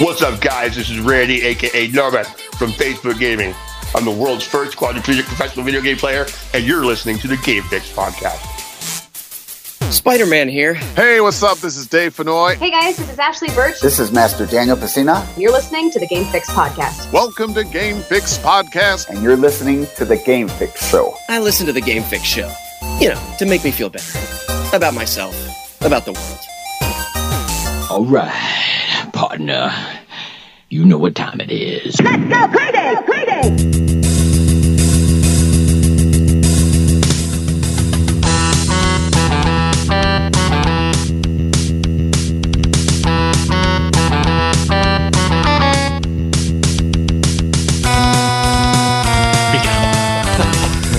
What's up, guys? This is Randy, aka N0M4D from Facebook Gaming. I'm the world's first quadriplegic professional video game player, and you're listening to the Game Fix podcast. Spider Man here. Hey, what's up? This is Dave Fennoy. Hey guys, this is Ashly Burch. This is Master Daniel Pesina. You're listening to the Game Fix podcast. Welcome to Game Fix Podcast. And you're listening to the Game Fix Show. I listen to the Game Fix Show, you know, to make me feel better about myself, about the world. All right, partner. You know what time it is. Let's go, Payday! Payday!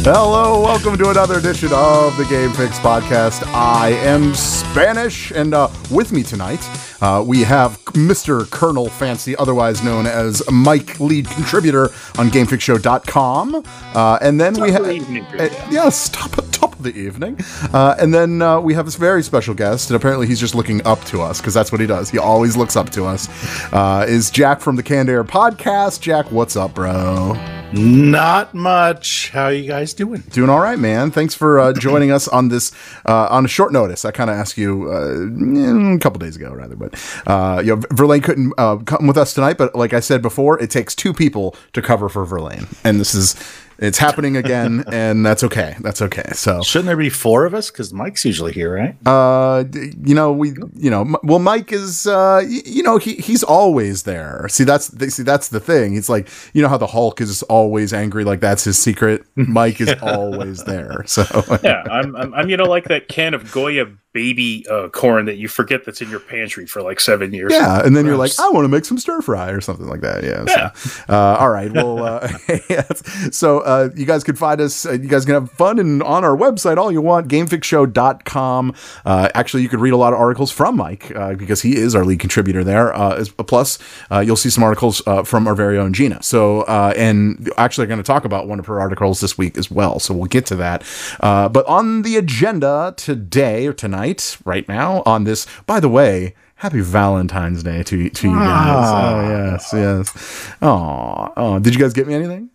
Hello, welcome to another edition of the Game Fix podcast. I am Spanish, and uh, with me tonight uh, we have Mr. Colonel Fancy, otherwise known as Mike, lead contributor on GameFixShow.com, uh, and then we have uh, yes, top top of the evening, uh, and then uh, we have this very special guest, and apparently he's just looking up to us because that's what he does. He always looks up to us. Uh, is Jack from the Canned Air podcast? Jack, what's up, bro? Not much. How you guys doing? Doing all right, man. Thanks for uh, joining us on this uh, on a short notice. I kind of asked you uh, a couple days ago, rather, but uh, you know, Verlaine couldn't uh, come with us tonight. But like I said before, it takes two people to cover for Verlaine, and this is it's happening again, and that's okay. That's okay. So Shouldn't there be four of us? Because Mike's usually here, right? uh you know we you know well mike is uh you know he he's always there see that's th- see that's the thing he's like you know how the hulk is always angry like that's his secret mike is always there so yeah, I'm, I'm, I'm, you know, like that can of Goya baby uh, corn that you forget that's in your pantry for like seven years. yeah and then you're like i want to make some stir fry or something like that. Yeah, Yeah. So, uh, all right well uh so uh you guys can find us uh, you guys can have fun and on our website all you want gamefixshow.com uh actually you could read a lot of articles from mike uh, because he is our lead contributor there uh as, plus uh, you'll see some articles uh, from our very own gina. So uh and actually going to talk about one of her articles this week as well so we'll get to that. Uh but on the agenda today or tonight right now on this by the way Happy Valentine's Day to to you guys. Oh yes, yes. Oh, oh. Did you guys get me anything?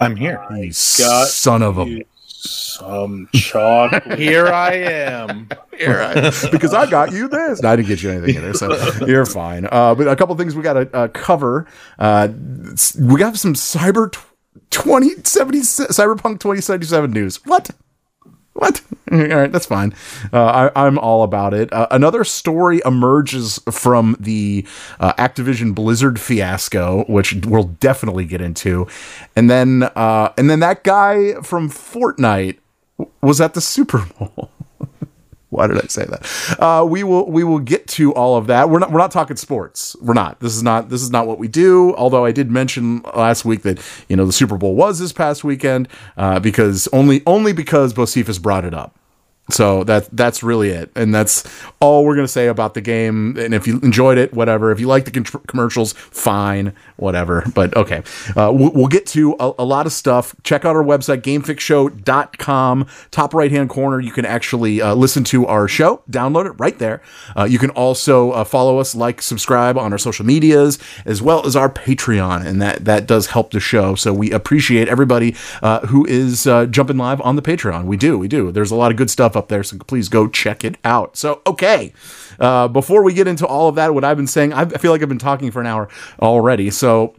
I'm here. You got son of a Some chocolate. Here I am. Here I- because I got you this. No, I didn't get you anything either, so you're fine. Uh, but a couple things we got to uh, cover. Uh, we got some cyber tw- 2070 cyberpunk 2077 news. What? What? All right, that's fine. Uh, I, I'm all about it. Uh, another story emerges from the uh, Activision Blizzard fiasco, which we'll definitely get into, and then uh, and then that guy from Fortnite was at the Super Bowl. Why did I say that? Uh, we will we will get to all of that. We're not we're not talking sports. We're not. This is not this is not what we do. Although I did mention last week that you know the Super Bowl was this past weekend uh, because only only because Bocephus brought it up. So that that's really it, and that's all we're gonna say about the game. And if you enjoyed it, whatever. If you like the con- commercials, fine, whatever. But okay, uh, we'll, we'll get to a, a lot of stuff. Check out our website, GameFixShow.com. Top right hand corner, you can actually uh, listen to our show. Download it right there. Uh, you can also uh, follow us, like, subscribe on our social medias, as well as our Patreon, and that that does help the show. So we appreciate everybody uh, who is uh, jumping live on the Patreon. We do, we do. There's a lot of good stuff up there, so please go check it out. So okay, uh, before we get into all of that, what I've been saying, I've, feel like I've been talking for an hour already. So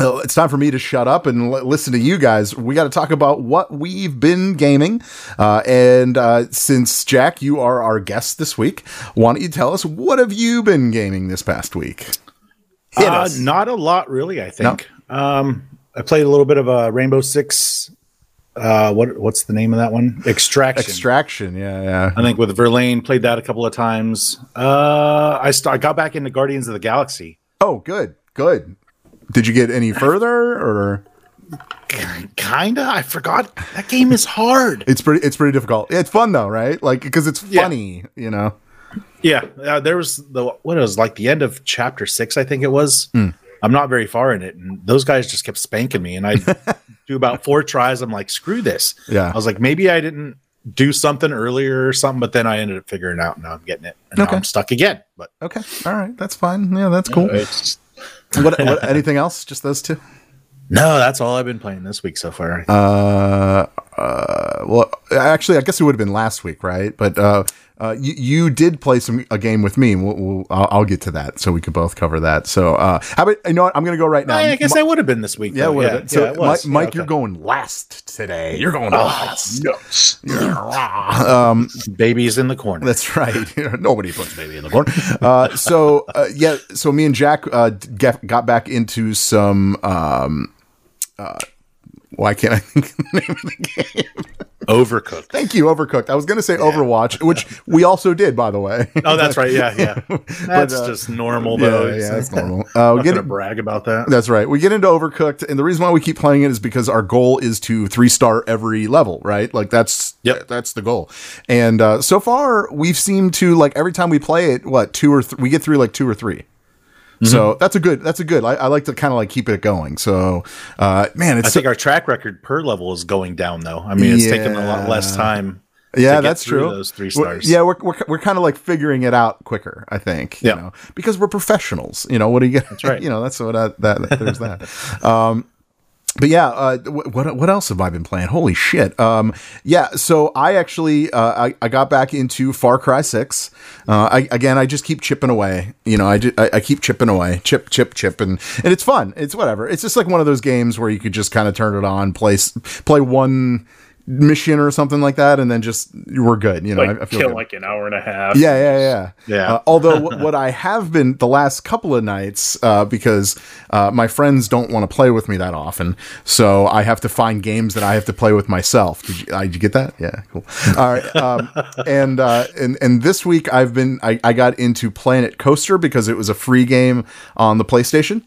uh, it's time for me to shut up and l- listen to you guys. We got to talk about what we've been gaming. Uh, and uh, since Jack, you are our guest this week, why don't you tell us what have you been gaming this past week? Uh, not a lot, really. I think. Um, I played a little bit of a Rainbow Six. Uh, what what's the name of that one? Extraction. Extraction, yeah, yeah. I think with Verlaine played that a couple of times. Uh, I st- I got back into Guardians of the Galaxy. Oh, good, good. Did you get any further, or Kinda. I forgot that game is hard. it's pretty? It's pretty difficult. It's fun though, right? Like because it's Yeah. funny, you know. Yeah, uh, there was the what it was like the end of chapter six, I think it was. I'm not very far in it, and those guys just kept spanking me, and I do about four tries. I'm like, screw this. Yeah. I was like, maybe I didn't do something earlier or something, but then I ended up figuring out. and Now I'm getting it, and Okay. now I'm stuck again. But Okay, all right, that's fine. Yeah, that's cool. It's, what, what? Anything else? Just those two? no, that's all I've been playing this week so far. Uh, uh, well, actually, I guess it would have been last week, right? But uh, uh, you, you did play some a game with me. We'll, we'll, I'll, I'll get to that, so we could both cover that. So, uh, how about you know what? I'm going to go right now. I guess Mi- I would have been this week. yeah, would have been. So, was. Mike, Mike Yeah, you're going last today. You're going oh, last. nuts. um, babies in the corner. That's right. Nobody puts baby in the corner. Uh, so uh, yeah, so me and Jack uh, get, got back into some. Um, uh, why can't I think of the name of the game? Overcooked. Thank you, Overcooked. I was going to say Overwatch, which we also did, by the way. Oh, that's right. Yeah, yeah. That's uh, just normal, though. yeah, that's normal. Uh, we I'm get gonna brag about that. That's right. We get into Overcooked, and the reason why we keep playing it is because our goal is to three star every level, right? Like that's Yep. that's the goal. And uh, so far, we've seemed to like every time we play it, what two or th- we get through like two or 3 Mm-hmm. So that's a good. That's a good. I, I like to kind of like keep it going. So, uh, man, it's I think our track record per level is going down, though. I mean, it's taking a lot less time. yeah, that's true. those three We're- stars. yeah, we're, we're we're kind of like figuring it out quicker. I think. You Yeah. know, because we're professionals. You know, what do you get? That's right. you know, that's what I, that, that there's that. Um, but yeah, uh, what what else have I been playing? Holy shit! Um, yeah, so I actually uh, I, I got back into Far Cry Six. Uh, I, again, I just keep chipping away. You know, I, I I keep chipping away, chip chip chip, and and it's fun. It's whatever. It's just like one of those games where you could just kind of turn it on, play play one mission or something like that, and then just we're good. You know, Like I, I feel kill like an hour and a half. Yeah, yeah, yeah. Yeah. Uh, although what, what I have been the last couple of nights, uh, because uh, my friends don't want to play with me that often, so I have to find games that I have to play with myself. Did you, uh, did you get that? Yeah, cool. All right. Um, and uh, and and this week I've been I, I got into Planet Coaster because it was a free game on the PlayStation.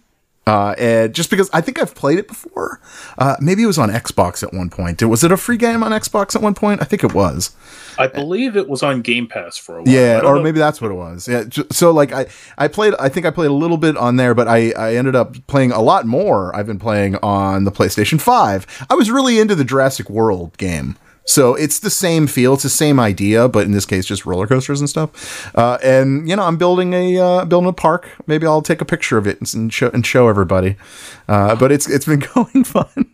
Uh, and just because I think I've played it before, uh, maybe it was on Xbox at one point. Was it a free game on Xbox at one point? I think it was. I believe it was on Game Pass for a while. Yeah, or know- maybe that's what it was. Yeah. So like I I played I think I played a little bit on there, but I I ended up playing a lot more. I've been playing on the PlayStation 5. I was really into the Jurassic World game. So it's the same feel, it's the same idea, but in this case, just roller coasters and stuff. Uh, and you know, I'm building a uh, building a park. Maybe I'll take a picture of it and, show and show everybody. Uh, but it's it's been going fun.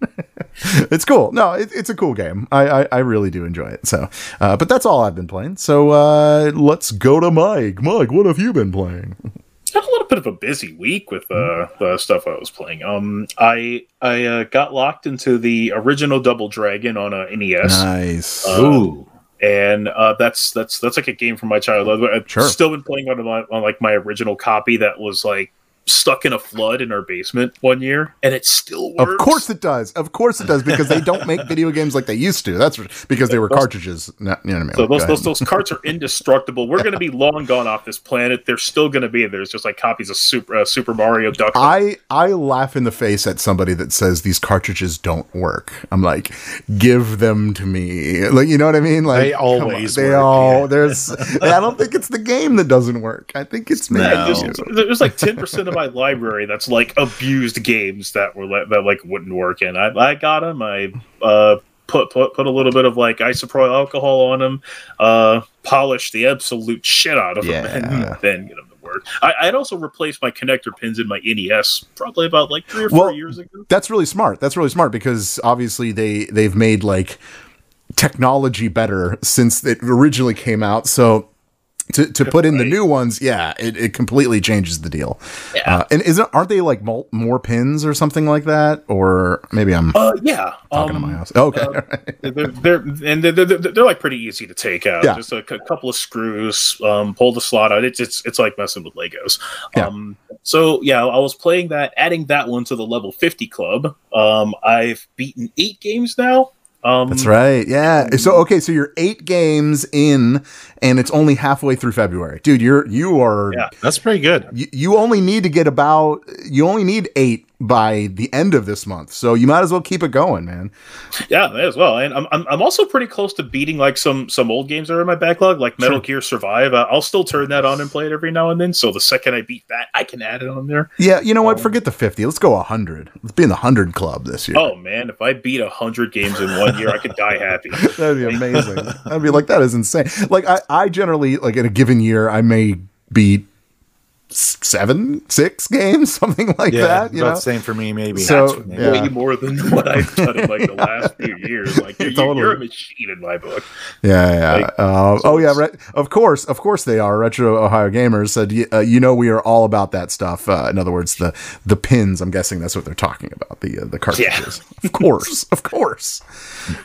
it's cool. No, it, it's a cool game. I, I I really do enjoy it. So, uh, but that's all I've been playing. So uh, let's go to Mike. Mike, what have you been playing? had a little bit of a busy week with uh, the stuff I was playing. Um, I I uh, got locked into the original Double Dragon on a NES. Nice. Uh, Ooh. and uh, that's that's that's like a game from my childhood. I've Sure. still been playing on my on like my original copy that was like stuck in a flood in our basement one year, and it still works. Of course it does. Of course it does because they don't make video games like they used to. That's because they were cartridges. Not, you know what I mean? So those, those those carts are indestructible. We're going to be long gone off this planet. They're still going to be there. It's just like copies of Super uh, Super Mario Duck. I I laugh in the face at somebody that says these cartridges don't work. I'm like, give them to me. Like, you know what I mean? Like, They come always They work, all yeah. there's. I don't think it's the game that doesn't work. I think it's me. No. There's, there's like ten percent of my library that's like abused games that were that like wouldn't work, and I I got them. I uh put put put a little bit of like isopropyl alcohol on them, uh polished the absolute shit out of them, and then get them to work. I, I'd also replaced my connector pins in my NES probably about like three or four years ago. That's really smart. That's really smart because obviously they they've made like technology better since it originally came out. So to, to put in the new ones, yeah, it, it completely changes the deal. Yeah. Uh, and isn't aren't they like mul- more pins or something like that? Or maybe I'm Uh, yeah. talking um, to my house. Okay. uh, they're, they're and they're, they're, they're like pretty easy to take out. Yeah. Just a, c- couple of screws, um, pull the slot out. It's it's it's like messing with Legos. Yeah. Um, so yeah, I was playing that, adding that one to the level fifty club. Um, I've beaten eight games now. Um, That's right. Yeah. So okay, so you're eight games in, and it's only halfway through February, dude. You're you are Yeah. That's pretty good. you, you only need to get about you only need eight by the end of this month. So you might as well keep it going, man. Yeah, may as well. And I'm, I'm I'm also pretty close to beating like some some old games that are in my backlog, like Metal Gear Survive. I'll still turn that on and play it every now and then. So the second I beat that, I can add it on there. Yeah, you know what? Um, Forget the 50. Let's go 100. Let's be in the 100 club this year. Oh man, if I beat hundred games in one year, I could die happy. That'd be amazing. I'd be like, that is insane. Like, I, I generally, like, in a given year, I may beat seven, six games, something like yeah, that. You know? same for me, maybe. So- That's- Yeah. Way more than what I've done in like the last few years. Like you're, Totally. you're a machine in my book. Yeah, yeah. Like, uh, so oh, yeah. it's- Re- of course, of course they are. Retro Ohio Gamers said, uh, "You know, we are all about that stuff." Uh, in other words, the the pins. I'm guessing that's what they're talking about. The uh, the cartridges. of course, of course.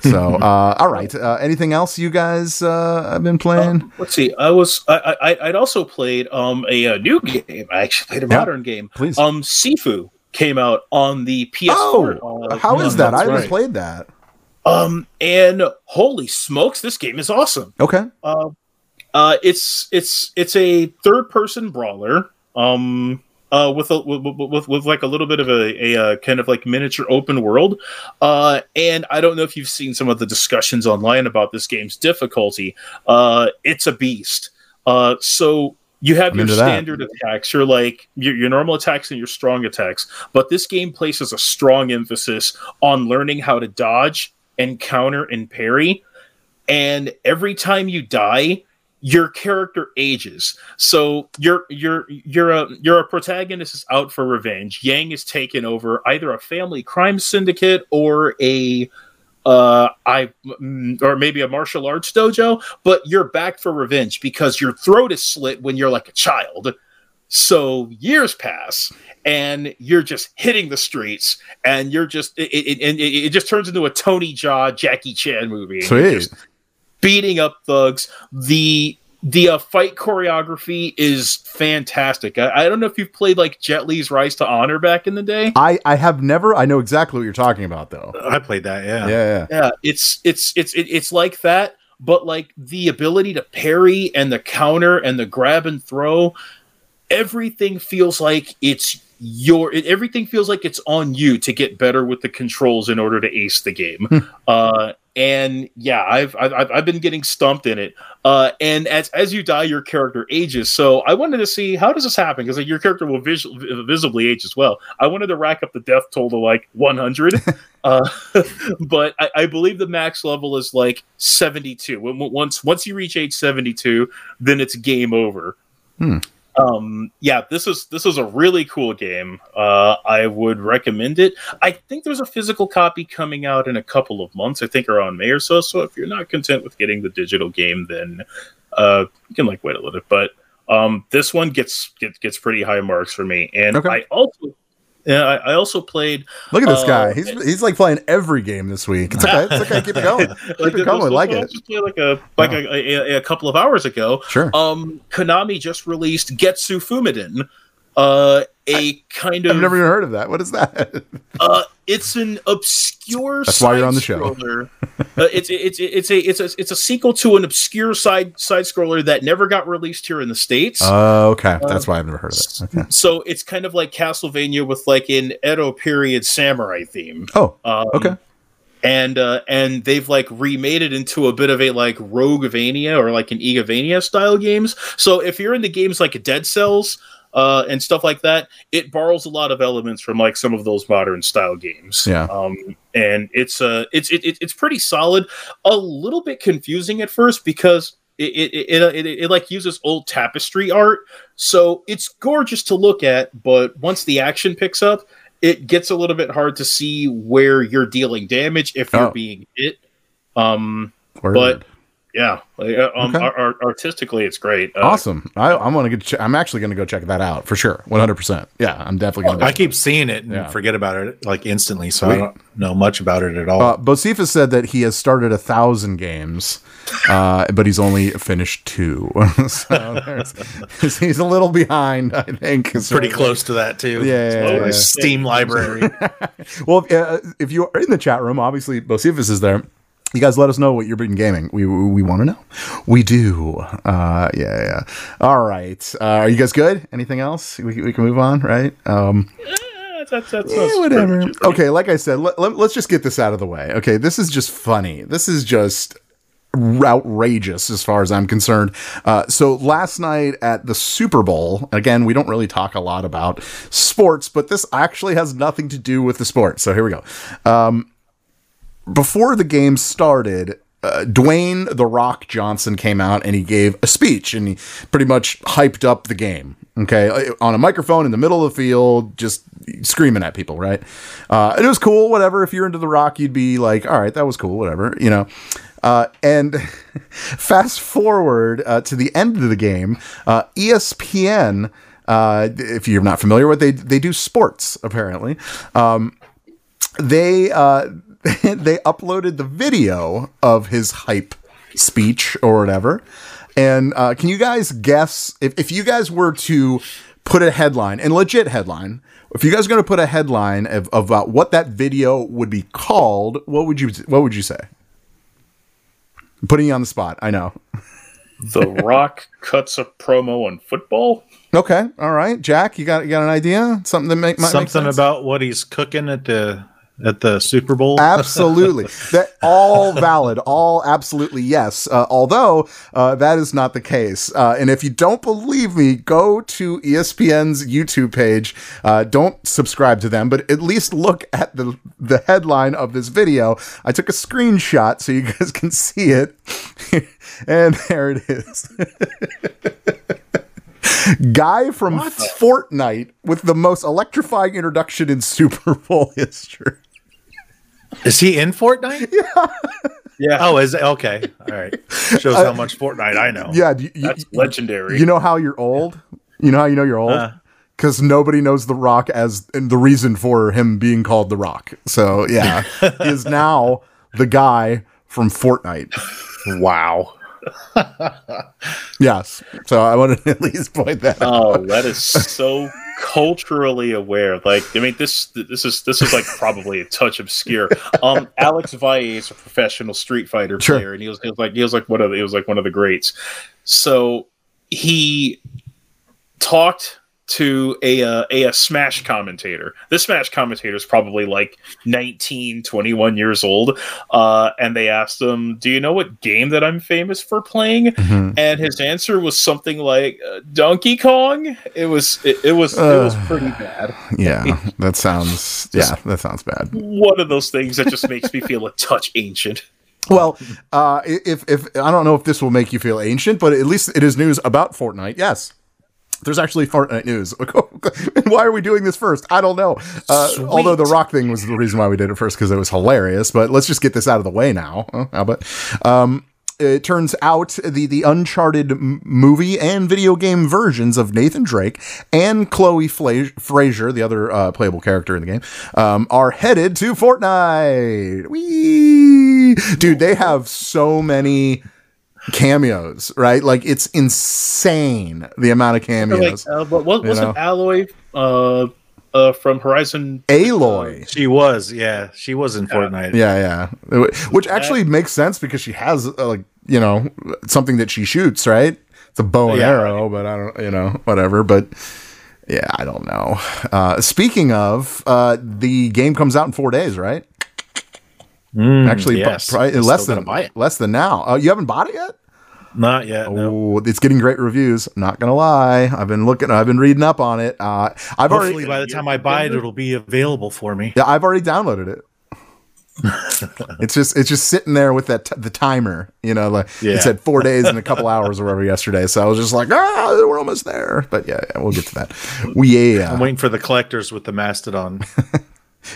So, uh, all right. Uh, anything else you guys uh, have been playing? Let's see. I was I, I I'd also played um a, uh new game. I actually played a Yeah, modern game. please. Um, Sifu came out on the PS4. oh, uh, how is that? I haven't right. played that. Um, and holy smokes, this game is awesome. Okay. Uh, uh, it's it's it's a third person brawler. Um, uh, with a with, with, with, like a little bit of a, a, uh kind of like miniature open world. Uh, and I don't know if you've seen some of the discussions online about this game's difficulty. Uh, it's a beast. Uh, so you have I'm your into that. standard attacks, your like your, your normal attacks and your strong attacks, but this game places a strong emphasis on learning how to dodge and counter and parry. And every time you die, your character ages. So you're you're you're a um, you're a protagonist is out for revenge. Yang is taken over either a family crime syndicate or a uh I mm, or maybe a martial arts dojo, but you're back for revenge because your throat is slit when you're like a child. So years pass and you're just hitting the streets and you're just it, it, it, it just turns into a Tony Jaa Jackie Chan movie. Sweet. beating up thugs. The the uh, fight choreography is fantastic. I, I don't know if you've played like Jet Li's Rise to Honor back in the day. I I have never. I know exactly what you're talking about, though. I played that. Yeah. Yeah, yeah. Yeah, it's it's it's it, it's like that, but like the ability to parry and the counter and the grab and throw, everything feels like it's your. It, everything feels like it's on you to get better with the controls in order to ace the game. uh, and yeah, I've, I've I've- been getting stumped in it. Uh, and as as you die, your character ages. So I wanted to see how does this happen because like, your character will vis- visibly age as well. I wanted to rack up the death toll to like 100, uh, but I, I believe the max level is like 72. When- when- Once once you reach age 72, then it's game over. Hmm. Um, yeah, this is this is a really cool game. Uh, I would recommend it. I think there's a physical copy coming out in a couple of months. I think around May or so. So if you're not content with getting the digital game, then uh, you can like wait a little bit. But um, this one gets gets gets pretty high marks for me. And Okay. I also yeah, I, I also played Look at this Uh, guy. He's he's like playing every game this week. It's okay. It's okay. Keep it going. Keep like it going. Like I it. Just played like a like a, a, a couple of hours ago. Sure. Um, Konami just released GetsuFumaDen, uh, a kind of I've never even heard of that. What is that? uh, it's an obscure. That's why you're on the show. uh, it's it's it's a it's a it's a sequel to an obscure side side scroller that never got released here in the states. Oh, okay. That's why I've never heard of it. Okay. so it's kind of like Castlevania with like an Edo period samurai theme. Oh, Um, okay. and uh, and they've like remade it into a bit of a like Roguevania or like an Igavania style games. So if you're into games like Dead Cells uh, and stuff like that, it borrows a lot of elements from like some of those modern style games. Yeah. Um, and it's uh it's it, it, it's pretty solid. A little bit confusing at first because. It, it, it, it, it like uses old tapestry art, so it's gorgeous to look at. But once the action picks up, it gets a little bit hard to see where you're dealing damage if you're Oh. being hit. Um, Word. but yeah, like, uh, um, Okay. ar- ar- artistically, it's great. Uh, awesome. I, I'm gonna get. Ch- I'm actually gonna go check that out for sure. 100. percent Yeah, I'm definitely gonna. I keep seeing it and Yeah. forget about it like instantly, so Sweet. I don't know much about it at all. Uh, Bocephus said that he has started a thousand games, uh, but he's only finished two. so he's a little behind, I think. Pretty close to that too. Yeah, yeah, yeah, yeah. Steam library. Well, if, uh, if you are in the chat room, obviously Bocephus is there. You guys let us know what you're been gaming. We we, want to know. We do. Uh, yeah, yeah. All right. Uh, are you guys good? Anything else? We, we can move on, right? Um, that's that's Yeah, whatever. Okay, like I said, let, let, us just get this out of the way. Okay, this is just funny. This is just outrageous as far as I'm concerned. Uh, so last night at the Super Bowl, again, we don't really talk a lot about sports, but this actually has nothing to do with the sport. So here we go. Um, before the game started, uh, Dwayne the Rock Johnson came out and he gave a speech and he pretty much hyped up the game. Okay, uh, on a microphone in the middle of the field, just screaming at people, right? Uh, it was cool. Whatever. If you're into the Rock, you'd be like, "All right, that was cool." Whatever, you know. Uh, and fast forward uh, to the end of the game, uh, ESPN. Uh, if you're not familiar with, they they do sports apparently. Um, they uh, they uploaded the video of his hype speech or whatever. And uh, can you guys guess if, if you guys were to put a headline and legit headline, if you guys are going to put a headline of, of about what that video would be called, what would you what would you say? I'm putting you on the spot. I know. The Rock cuts a promo on football. Okay, all right, Jack, you got you got an idea? Something that make, might make Something sense? about what he's cooking at the at the Super Bowl. Absolutely. that all valid, all absolutely yes. Uh, although uh, that is not the case. Uh, and if you don't believe me, go to ESPN's YouTube page. Uh, don't subscribe to them, but at least look at the the headline of this video. I took a screenshot so you guys can see it, and there it is. Guy from Fortnite with the most electrifying introduction in Super Bowl history. Is he in Fortnite? Yeah. Yeah, Oh, is it? okay. All right. Shows how much Fortnite I know. Yeah, you, you, that's legendary. you know how you're old? You know how you know you're old? Uh. Because nobody knows The Rock as and the reason for him being called The Rock. So yeah, he is now the guy from Fortnite. Wow. Yes. So I wanted to at least point that out. Oh, that is so culturally aware. Like, I mean, this this is this is like probably a touch obscure. Um, Alex Valle is a professional Street Fighter Sure. player, and he was, he was like he was like one of the, he was like one of the greats. So he talked to a, uh, a a smash commentator this smash commentator is probably like 19 21 years old uh, and they asked him do you know what game that i'm famous for playing Mhm. and his answer was something like uh, donkey kong it was it, it was it was Uh. pretty bad Yeah, that sounds yeah, that sounds bad. one of those things that just makes me feel a touch ancient Well, uh, if if I don't know if this will make you feel ancient, but at least it is news about Fortnite. Yes. There's actually Fortnite news. why are we doing this first? I don't know. Uh, although the Rock thing was the reason why we did it first because it was hilarious. But let's just get this out of the way now. Huh? How about? Um, it turns out the the Uncharted m- movie and video game versions of Nathan Drake and Chloe Fla- Frazer, the other uh, playable character in the game, um, are headed to Fortnite. Whee! Dude, they have so many cameos, right? Like it's insane the amount of like, cameos. uh, but what wasn't know? Aloy uh, uh, from horizon Aloy. She was, yeah. She was in Fortnite. Yeah, yeah. Which actually makes sense because she has uh, like, you know, something that she shoots, right? It's a bow and Yeah, arrow, but I don't, you know, whatever, but yeah, I don't know. Uh speaking of, uh the game comes out in 4 days, right? Mm, Actually, yes. probably less than buy it. less than now. Uh, you haven't bought it yet? Not yet. No. Oh, it's getting great reviews. Not gonna lie, I've been looking, I've been reading up on it. Uh, I've Hopefully, already, by the time I buy it, it'll be available for me. yeah, I've already downloaded it. it's just, it's just sitting there with that t- the timer. You know, like Yeah. it said four days and a couple hours or whatever yesterday. So I was just like, ah, we're almost there. But yeah, yeah we'll get to that. We yeah, I'm waiting for the collectors with the Mastodon, big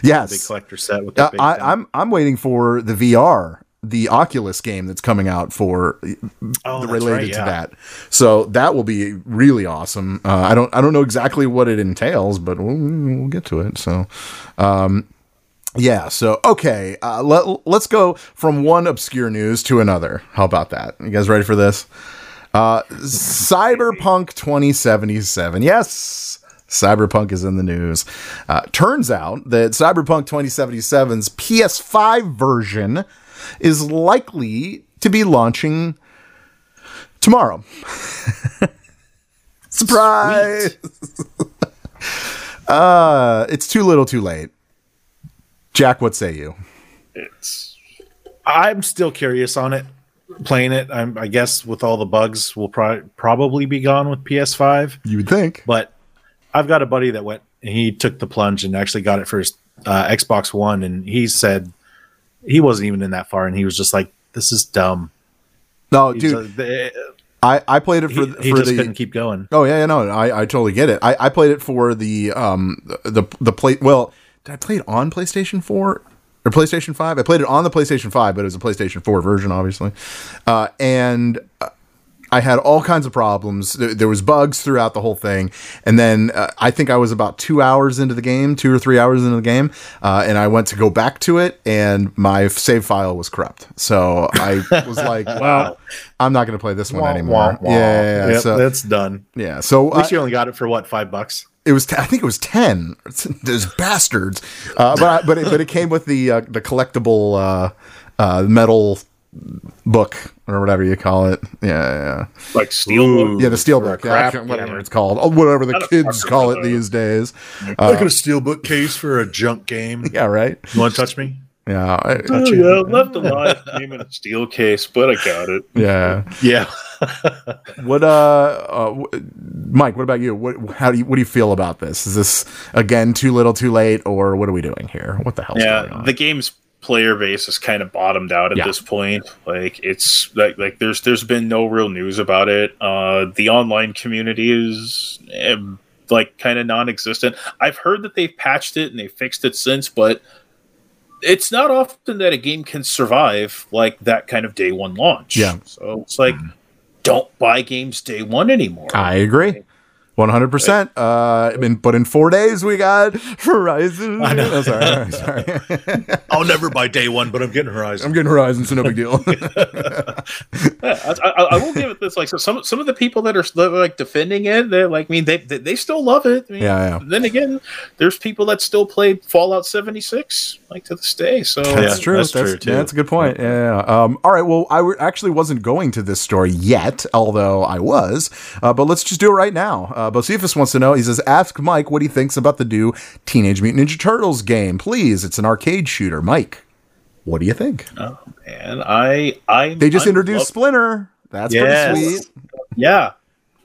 yes. collector set with the Uh, big I. I'm I'm waiting for the VR, the Oculus game that's coming out for Oh, related right, to that. So that will be really awesome. Uh, I don't I don't know exactly what it entails, but we'll, we'll get to it. So, um, yeah. So okay, uh, let let's go from one obscure news to another. How about that? You guys ready for this? Uh, Cyberpunk 2077. Yes. Cyberpunk is in the news. Uh, turns out that Cyberpunk 2077's PS5 version is likely to be launching tomorrow. Surprise! Uh, it's too little, too late. Jack, what say you? It's I'm still curious on it. Playing it, I'm, I guess with all the bugs, will pro- probably be gone with PS5. You would think. But I've got a buddy that went and he took the plunge and actually got it for his uh, Xbox One, and he said he wasn't even in that far, and he was just like, "This is dumb." No, dude, like, I, I played it for he, he for just the couldn't keep going. Oh yeah, yeah, no, I, I totally get it. I, I played it for the um the the play. Well, did I play it on PlayStation Four or PlayStation Five? I played it on the PlayStation Five, but it was a PlayStation Four version, obviously. Uh, and I had all kinds of problems. There, there was bugs throughout the whole thing, and then uh, I think I was about two hours into the game, two or three hours into the game, uh, and I went to go back to it, and my save file was corrupt. So I was like, "Well, I'm not going to play this one Wah, anymore." wah, wah. Yeah, yeah, yeah. Yep, so that's done. yeah, so At least I- you only got it for what five bucks. it was. T- I think it was ten. Those bastards. Uh, but I, but it, but it came with the uh, the collectible uh, uh, metal book or whatever you call it. Yeah, yeah, like Steelbook. yeah. The steel book, yeah, I whatever yeah. it's called, oh, whatever the Not kids call it but, uh, these days. Look at a steelbook case for a junk game. Yeah, right. You want to touch me? Yeah, I- Oh, yeah, left alive came in a steel case, but I got it. yeah. Yeah. What uh, uh Mike? What about you? What how do you what do you feel about this? Is this again too little, too late, or what are we doing here? What the hell's going yeah, the game's player base is kind of bottomed out at Yeah. this point. Like it's like like there's there's been no real news about it. Uh, the online community is eh, like kind of non-existent. I've heard that they've patched it and they fixed it since, but it's not often that a game can survive like that kind of day one launch. Yeah. So it's like don't buy games day one anymore. I agree. One hundred percent. Uh, I mean, but in four days we got Horizon. I know. Oh, sorry, sorry, sorry. I'll never buy day one, but I'm getting Horizon. I'm getting Horizon, so no big deal. Yeah, I, I, I will give it this. Like, so some some of the people that are that are, like defending it, they're like, I mean, they they, they still love it. I mean, Yeah, yeah. Then again, there's people that still play Fallout 76 like to this day. So That's Yeah, true. that's That's, true, too. yeah, that's a good point. Yeah. yeah. Um, all right. Well, I w- actually wasn't going to this story yet, although I was. Uh, but let's just do it right now. Uh, Bocephus wants to know. He says, "Ask Mike what he thinks about the new Teenage Mutant Ninja Turtles game, please. It's an arcade shooter. Mike, what do you think? Oh man, I I They just I introduced love- Splinter. That's Yes. pretty sweet. yeah.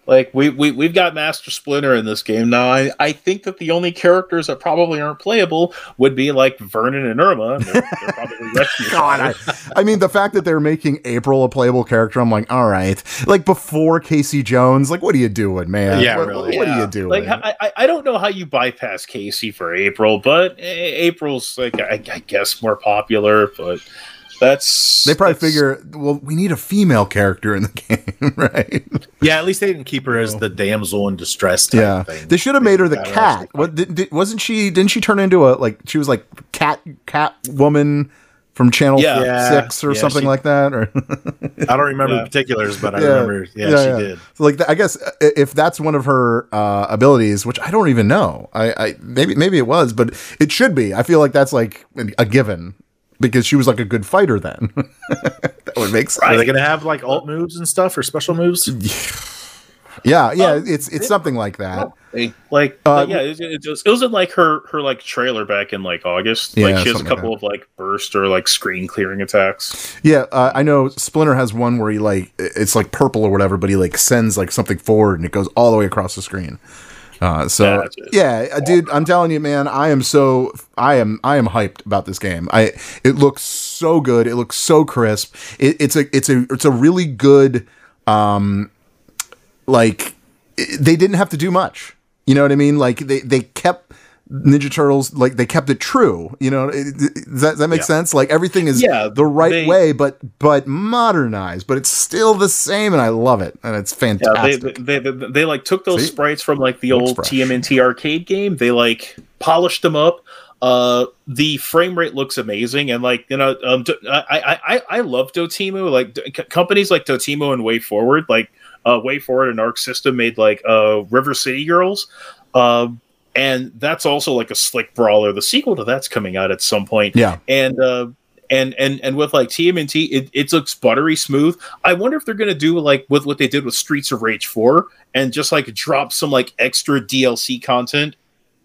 Like we, we we've got Master Splinter in this game now. I, I think that the only characters that probably aren't playable would be like Vernon and Irma. and They're, they're probably God, I. I mean, the fact that they're making April a playable character, I'm like, all right. Like before Casey Jones, like, what are you doing, man? Yeah, what, really. What are Yeah. you doing? Like I, I, I don't know how you bypass Casey for April, but April's like I, I guess more popular, but that's they probably that's- figure, well, we need a female character in the game, right? Yeah, at least they didn't keep her as the damsel in distress. Type yeah, thing. they should have made her the cat. What did, did, wasn't she? Didn't she turn into a like? She was like cat cat woman from Channel Yeah. Yeah. Six or Yeah, something she- like that, or I don't remember Yeah. the particulars, but I Yeah. remember. Yeah, Yeah, she yeah. did. So, like I guess uh, if that's one of her uh, abilities, which I don't even know, I, I maybe maybe it was, but it should be. I feel like that's like a given because she was like a good fighter then. that would make sense. Are they going to have like alt moves and stuff or special moves? Yeah, yeah, Um, it's it's something like that. Hey, like, Uh, yeah, it, it, was, it was in like her her like trailer back in like August. Yeah, like she has a something like couple of like burst or like screen clearing attacks. Yeah, uh, I know Splinter has one where he like it's like purple or whatever, but he like sends like something forward and it goes all the way across the screen. Uh, so yeah, uh, dude, I'm telling you, man, I am so I am I am hyped about this game. I it looks so good. It looks so crisp. It, it's a it's a it's a really good um like it- they didn't have to do much. You know what I mean? Like they they kept Ninja Turtles like they kept it true. You know, it, it- that, that make Yeah. sense? Like everything is Yeah, the right they- way, but but modernized, but it's still the same, and I love it, and it's Yeah, they, fantastic. they, they, they, like took those See? sprites from like the Looks old fresh. TMNT arcade game. They like polished them up. Uh, the frame rate looks amazing, and like you know, um, I I I, love Dotemu. Like d- companies like Dotemu and Way Forward, like uh, Way Forward and Arc System made like uh River City Girls. Um, and that's also like a slick brawler. The sequel to that's coming out at some point yeah, and uh and and and with like TMNT, it, it looks buttery smooth. I wonder if they're gonna do like with what they did with Streets of Rage 4 and just like drop some like extra DLC content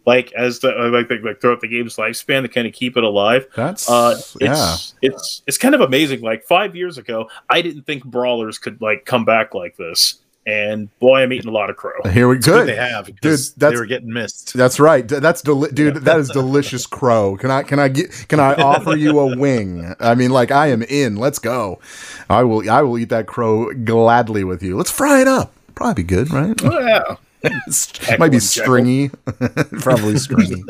like as the uh, like, like, like throughout the game's lifespan to kind of keep it alive. That's Uh, yeah. it's it's it's kind of amazing. Like five years ago, I didn't think brawlers could like come back like this, and boy, I'm eating a lot of crow. Here we It's good good. they have Dude, that's- they were getting missed. That's right. That's deli- dude. That is delicious crow. Can I can I get can I offer you a wing? I mean, like I am in. Let's go. I will I will eat that crow gladly with you. Let's fry it up. Probably be good, right? Oh, yeah. It might be stringy, probably stringy.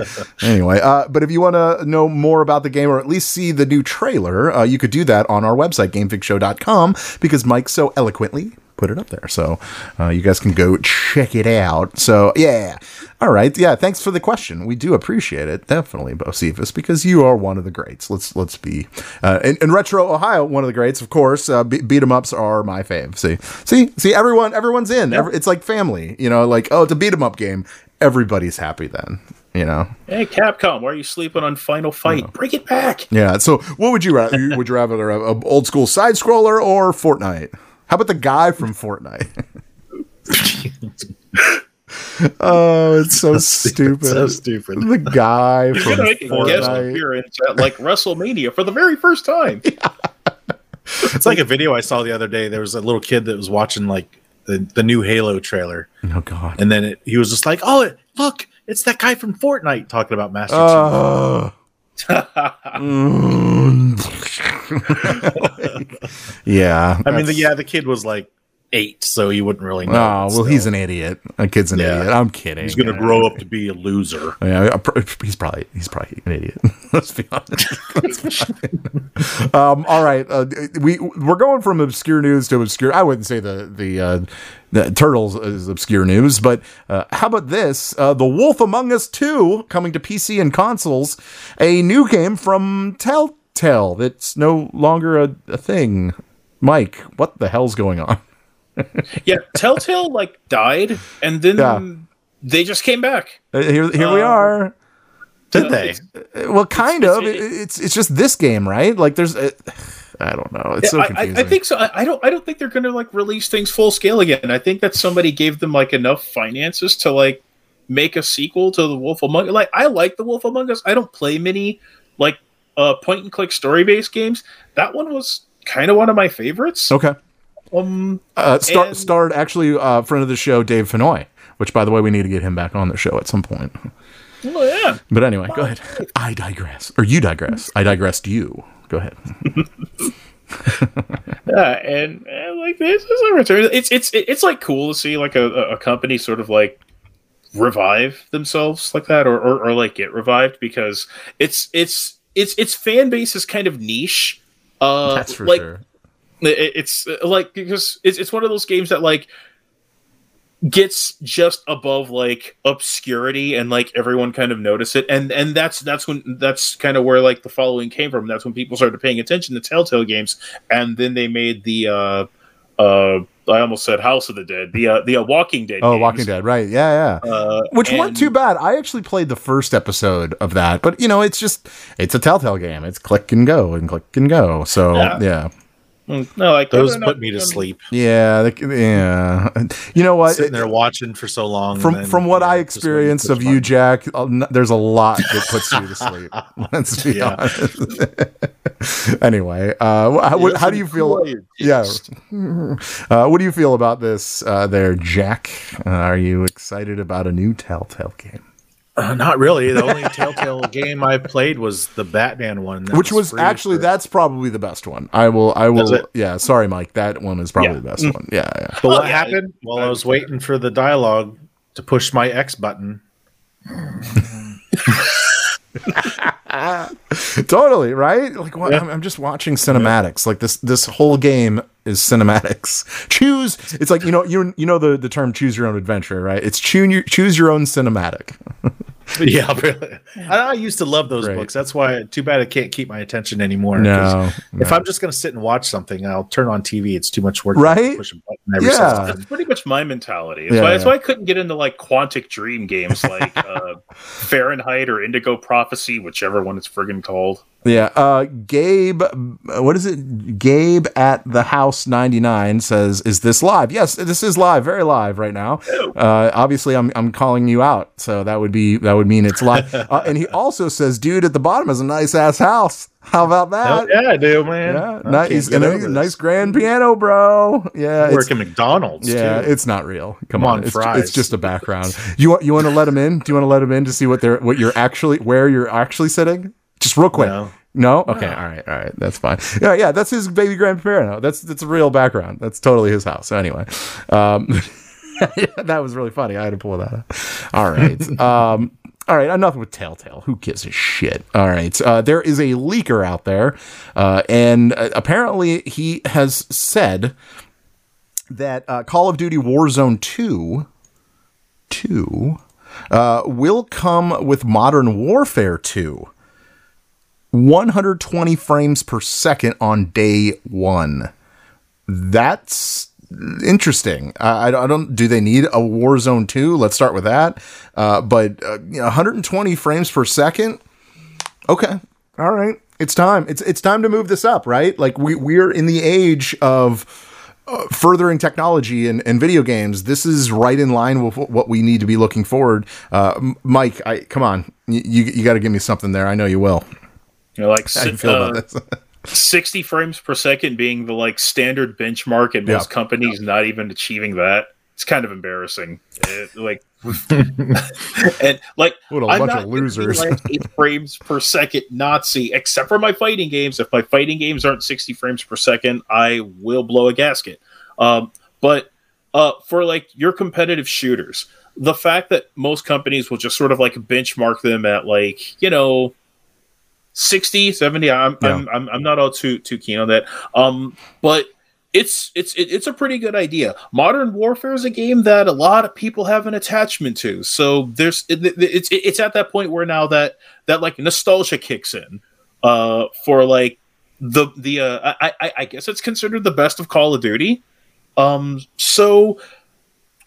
anyway, uh, but if you want to know more about the game or at least see the new trailer, uh, you could do that on our website, gamefixshow.com, because Mike so eloquently put it up there. So uh, you guys can go check it out. So, yeah. All right. Yeah. Thanks for the question. We do appreciate it. Definitely, Bocephus, because you are one of the greats. Let's let's be. Uh, in, in Retro Ohio, one of the greats, of course. Uh, be- beat 'em ups are my fave. See, see, see, everyone, everyone's in. Every, it's like family, you know, like, oh, it's a beat 'em up game. Everybody's happy then, you know? Hey, Capcom, why are you sleeping on Final Fight? Bring it back. Yeah. So, what would you rather? would you rather a, a old school side scroller or Fortnite? How about the guy from Fortnite? oh, it's so stupid. so stupid. The guy He's from gonna make a guest Fortnite. appearance at like WrestleMania for the very first time. It's like a video I saw the other day. There was a little kid that was watching like the, the new Halo trailer, Oh God. and then it, he was just like, "Oh, look, it's that guy from Fortnite talking about Master Oh. Mm. yeah. I mean, the, yeah, the kid was like eight, so you wouldn't really know. Oh well, he's an idiot. A kid's an Yeah. idiot. I'm kidding. he's gonna grow up to be a loser. Yeah, he's probably he's probably an idiot. Let's be honest. Let's be honest. um, all right, uh, we we're going from obscure news to obscure. I wouldn't say the the, uh, the turtles is obscure news, but uh, how about this? Uh, the Wolf Among Us Two coming to PC and consoles, a new game from Telltale that's no longer a, a thing. Mike, what the hell's going on? yeah, Telltale like died, and then Yeah. they just came back. Uh, Here, here we Um, are. Did Uh, they? Well, kind It's- of. it's- it's it's just this game, right? Like, there's, uh, I don't know. It's so I, I, confusing. I think so. I, I don't. I don't think they're going to like release things full scale again. I think that somebody gave them like enough finances to like make a sequel to the Wolf Among. Us. Like I like the Wolf Among Us. I don't play many like uh point and click story based games. That one was kind of one of my favorites. Okay. Um, Uh, star, And- starred actually uh, friend of the show, Dave Fennoy, which, by the way, we need to get him back on the show at some point. oh yeah. But anyway, go ahead. I digress, or you digress. I digressed. You go ahead. Yeah, and, and like this is a return. It's it's it's like cool to see like a, a company sort of like revive themselves like that, or, or or like get revived because it's it's it's its fan base is kind of niche. Uh, That's for like, sure. It- it's uh, like because it's it's one of those games that like gets just above like obscurity and like everyone kind of notice it and and that's that's when that's kind of where like the following came from that's when people started paying attention to telltale games and then they made the uh uh i almost said house of the dead the uh the uh, walking dead Oh, games. Walking Dead, right? Yeah, yeah. uh Which weren't too bad. I actually played the first episode of that, but you know, it's just it's a Telltale game. It's click and go and click and go. So Yeah. yeah, no like Those put me to sleep. yeah, the- yeah. You know what? Sitting there watching for so long. from then, from what yeah, I just waiting experienced of you. Jack, uh, there's a lot that puts you to sleep. Let's be Yeah. honest. anyway, uh, how, what- how do you feel? Yeah. Uh, what do you feel about this uh, there, Jack? Uh, are you excited about a new Telltale game? Uh, not really. The only Telltale game I played was the Batman one, Which was free actually for- that's probably the best one. I will I will yeah, sorry Mike, that one is probably Yeah. the best one. Yeah, yeah. But what Oh, happened while I was waiting for the dialogue to push my X button? totally right? Like what? I'm, I'm just watching cinematics. Like this this whole game is cinematics. Choose it's like you know you you know the the term choose your own adventure right? It's choose your choose your own cinematic yeah, really. I, I used to love those Right. books. That's why. Too bad I can't keep my attention anymore. no, If. I'm just going to sit and watch something, I'll turn on TV. It's too much work. to Right? Push a button every Yeah. so. That's pretty much my mentality. That's, Yeah, why, that's yeah. why I couldn't get into like Quantic Dream games like uh, Fahrenheit or Indigo Prophecy, whichever one it's friggin' called. Yeah, uh, Gabe, what is it? Gabe at the house ninety nine says, "Is this live?" Yes, this is live, very live right now. Uh, obviously, I'm I'm calling you out, so that would be that would mean it's live. uh, and he also says, "Dude at the bottom is a nice ass house. How about Hell that?" yeah, I do, man. Yeah, nice, nice grand piano, bro. Yeah, it's- Work at McDonald's. yeah, too. it's not real. Come Come on, on, it's, fries. it's just a background. You want you want to let them in? Do you want to let them in to see what they're what you're actually where you're actually sitting? Just real quick. No. No? Okay. All right. All right. That's fine. Yeah. Yeah. That's his baby grand piano. That's that's a real background. That's totally his house. So anyway, um, that was really funny. I had to pull that up. All right. Um, all right, enough with Telltale. Who gives a shit? All right, uh, there is a leaker out there, uh, and uh, apparently he has said that uh, Call of Duty Warzone 2, 2 uh, will come with Modern Warfare 2. 120 frames per second on day one. That's interesting. I, I don't. Do they need a Warzone 2? Let's start with that. Uh, but uh, you know, 120 frames per second. Okay. All right. It's time. It's it's time to move this up, right? Like we we're in the age of uh, furthering technology and, and video games. This is right in line with what we need to be looking forward. Uh, Mike, I come on. You, you got to give me something there. I know you will. You know, like How do si- feel uh, about this? 60 frames per second being the like standard benchmark and most Yeah. companies not even achieving that it's kind of embarrassing It- like and like What a I'm bunch not of losers. like a frames per second nazi except for my fighting games if my fighting games aren't 60 frames per second i will blow a gasket um, but uh, for like your competitive shooters the fact that most companies will just sort of like benchmark them at like you know 60 70 i'm Yeah. I'm, I'm i'm not all too too keen on that. Um but it's it's it's a pretty good idea. Modern warfare is a game that a lot of people have an attachment to. So there's it, it- it's it's at that point where now that that like nostalgia kicks in uh for like the the uh i i, I guess it's considered the best of call of duty. Um so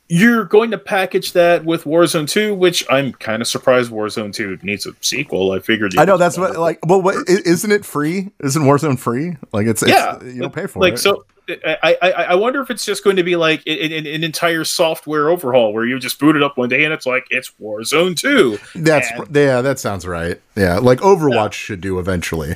you're going to package that with Warzone 2, which I'm kind of surprised Warzone 2 needs a sequel. I figured. you I know that's what like. Well, what, i- isn't it free? Isn't Warzone free? Like it's, it's yeah, you don't pay for like it. Like so. I, I I wonder if it's just going to be like an, an, an entire software overhaul where you just boot it up one day and it's like it's Warzone 2. That's and- yeah, that sounds right. Yeah, like Overwatch should do eventually.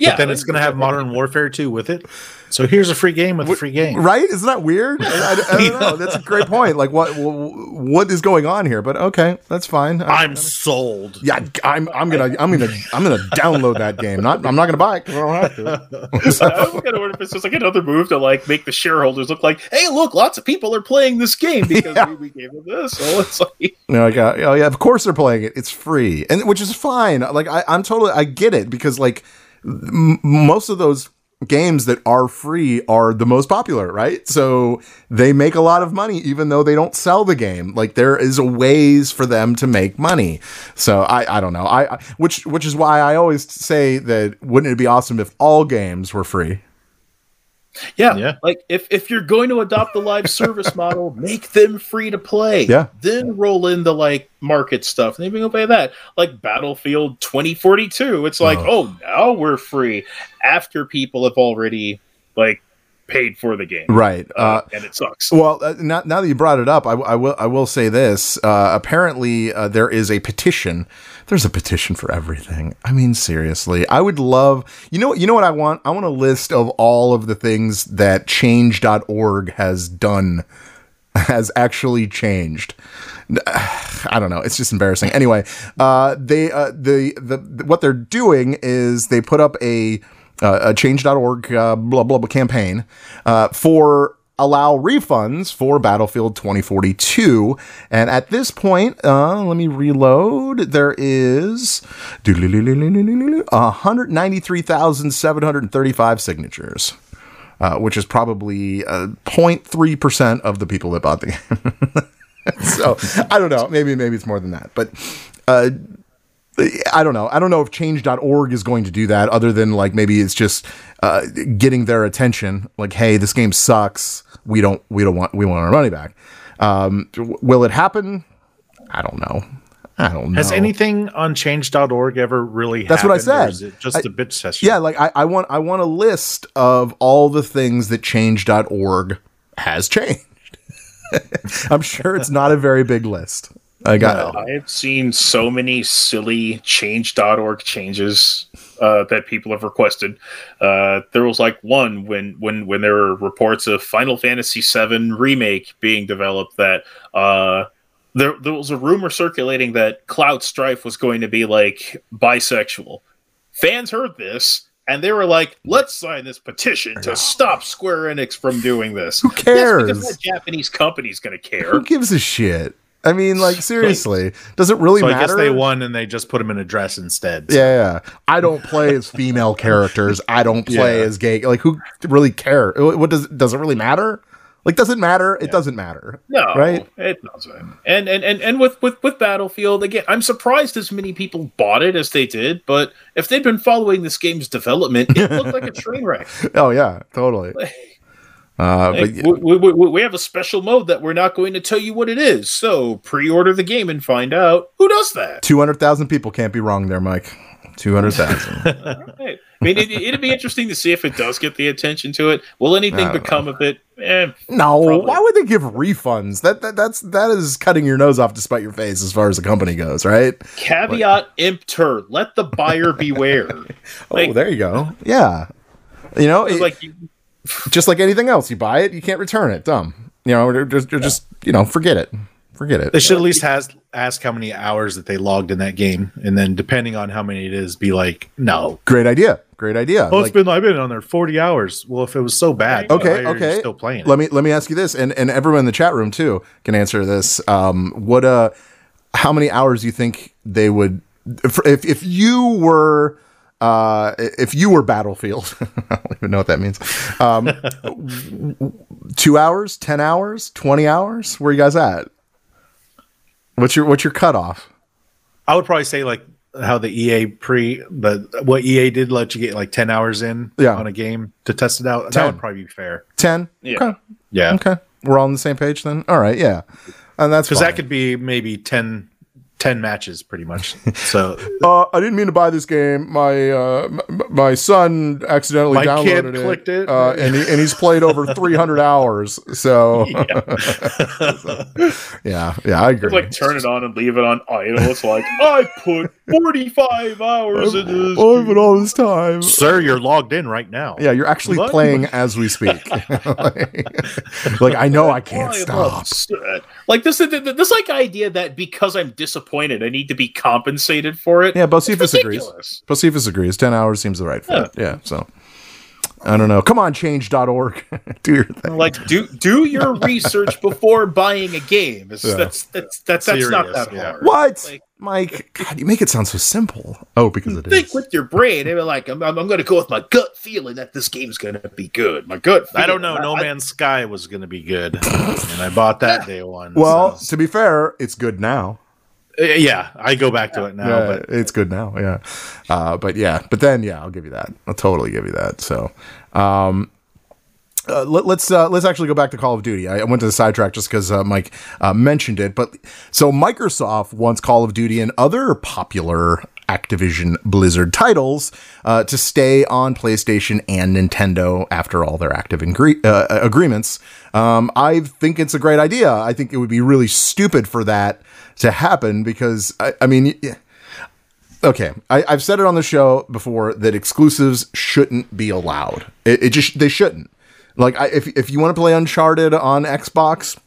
Yeah, But then it's going to have Modern Warfare 2 with it. So here's a free game with a free game. Right? Isn't that weird? I, I- I don't know. That's a great point. Like, what what is going on here? But okay, that's fine. I- I'm sold. yeah, I'm I'm gonna I'm gonna I'm gonna download that game. Not I'm not gonna buy it 'cause I don't have to. I kind of wonder if it's just like another move to like make the shareholders look like, hey, look, lots of people are playing this game because Yeah. we, we gave them this. So it's like, You know, like, uh, oh yeah, of course they're playing it. It's free, and which is fine. Like I, I'm totally, I get it because like m- most of those games that are free are the most popular, right? So they make a lot of money even though they don't sell the game. Like there is a ways for them to make money. So I, I don't know. I, I which which is why I always say that wouldn't it be awesome if all games were free? Yeah, Yeah. like if, if you're going to adopt the live service model, make them free to play. Yeah. Then roll in the like market stuff. And then we go pay that. Like Battlefield 2042. It's like, oh. oh, now we're free after people have already like paid for the game. Right. Uh, Uh, and it sucks. Well, uh, now, now that you brought it up, I, I will I will say this. Uh, apparently, uh, there is a petition. There's a petition for everything. I mean, seriously, I would love. You know, you know what I want? I want a list of all of the things that Change.org has done, has actually changed. I don't know. It's just embarrassing. Anyway, uh, they uh, the, the the what they're doing is they put up a a change.org uh, blah blah blah campaign uh, for allow refunds for Battlefield 2042. And at this point, uh, let me reload. There is 193,735 signatures. Uh, which is probably uh, 0.3% of the people that bought the game. so I don't know. Maybe maybe it's more than that. But uh, I don't know. I don't know if change.org is going to do that other than like maybe it's just uh, getting their attention like hey, this game sucks. We don't we don't want we want our money back. Um, will it happen? I don't know. I don't know. Has anything on change.org ever really That's what I happened, or said. Is it just I- a bitch session? Yeah, like I, I want I want a list of all the things that change.org has changed. I'm sure it's not a very big list. I got I have seen so many silly change.org changes uh, that people have requested. Uh, there was like one when when when there were reports of Final Fantasy VII remake being developed that uh, there there was a rumor circulating that Cloud Strife was going to be like bisexual. Fans heard this. And they were like, "Let's sign this petition to stop Square Enix from doing this." Who cares? because that Japanese company's going to care. Who gives a shit? I mean, like seriously, does it really so I guess they won and they just put him in a dress instead. Yeah, yeah. I don't play as female characters. I don't play Yeah. as gay. Like, who really care? What does does it really matter? Like, does it matter? It doesn't matter. No, Right? It doesn't. And and and and with with with Battlefield again, I'm surprised as many people bought it as they did. But if they'd been following this game's development, it looked like a train wreck. Oh yeah, totally. Uh, but we, we, we, have a special mode that we're not going to tell you what it is. So pre-order the game and find out. Who does that? two hundred thousand people can't be wrong there, Mike. Two hundred thousand. Right. I mean, it, it'd be interesting to see if it does get the attention to it. Will anything don't become of it? Eh, no, Probably. why would they give refunds? That, that that's that is cutting your nose off to spite your face as far as the company goes, right? caveat emptor. Let the buyer beware. oh, there you go. Yeah, you know, it- like you, just like anything else, you buy it, you can't return it. Dumb. You know, or just, or just you know, forget it. Forget it. They should at least has ask how many hours that they logged in that game, and then depending on how many it is, be like, no. Great idea. Great idea. Oh, Like- it's been I've been on there forty hours. Well, if it was so bad, okay why are you okay still playing. let me let me ask you this and and everyone in the chat room too can answer this um what uh how many hours do you think they would if, if you were uh if you were battlefield i don't even know what that means. Um two hours ten hours 20 hours? Where you guys at? What's your what's your cutoff? I would probably say like how the EA pre but what EA did let you get like ten hours in Yeah. on a game to test it out. 10. That would probably be fair. 10 Yeah. okay. Yeah, okay. We're all on the same page then? All right yeah. And that's because that could be maybe 10, 10 matches pretty much. So Uh, I didn't mean to buy this game. My uh, m- my son accidentally My downloaded kid it, clicked it. uh, and he, and he's played over 300 hours. So yeah, yeah, I agree. It's like turn it on and leave it on idle. It's like I put forty five hours in this. Oh, but all this time. sir, you're logged in right now. Yeah, you're actually What? playing as we speak. like, like, I know I can't I stop. upset. Like this, this, this like idea that because I'm disappointed, I need to be compensated for it. Yeah, Bocephus agrees. ridiculous. Bocephus agrees. 10 hours seems the right fit. Yeah, so I don't know. Come on, change.org. Do your thing. Like do do your research before buying a game. It's, Yeah. That's that's that's that's not Serious, that yeah. hard. What? Like- Mike, God, you make it sound so simple. Oh, because it is. Think with your brain. They were like, I'm, I'm, going to go with my gut feeling that this game's going to be good. My gut. I don't feeling. know. No I- Man's Sky was going to be good, and I bought that day one. Well, so- to be fair, it's good now. Uh, yeah, I go back to it now. yeah, but it's good now. Yeah, uh, but yeah, but then yeah, I'll give you that. I'll totally give you that. So, um, uh, let, let's uh, let's actually go back to Call of Duty. I, I went to the sidetrack just because uh, Mike uh, mentioned it. But so Microsoft wants Call of Duty and other popular Activision Blizzard titles uh, to stay on PlayStation and Nintendo after all their active ingre- uh, agreements. Um, I think it's a great idea. I think it would be really stupid for that to happen because I, I mean. y- okay I, i've said it on the show before that exclusives shouldn't be allowed it, it just they shouldn't like I, if, if you want to play uncharted on xbox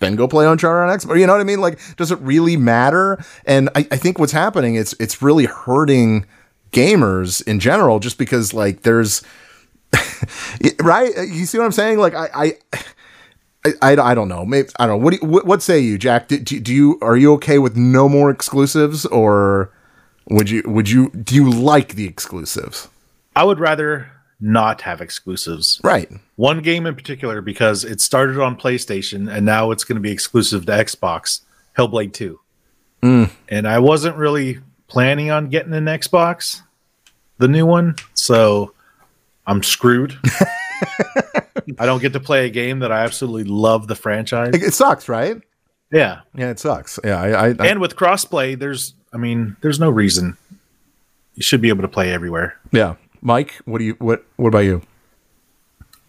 then go play uncharted on xbox you know what i mean like does it really matter and i, I think what's happening it's it's really hurting gamers in general just because like there's right you see what i'm saying like i i I, I, I don't know. Maybe I don't know. What do you, what, what say you, Jack? Do, do, do you are you okay with no more exclusives, or would you would you do you like the exclusives? I would rather not have exclusives. Right. One game in particular because it started on PlayStation and now it's going to be exclusive to Xbox. Hellblade Two, Mm. and I wasn't really planning on getting an Xbox, the new one, so I'm screwed. I don't get to play a game that I absolutely love the franchise. It, it sucks, right? Yeah, Yeah, it sucks. Yeah, I, I, I and with crossplay, there's, I mean, there's no reason you should be able to play everywhere. yeah. Mike, what do you what what about you?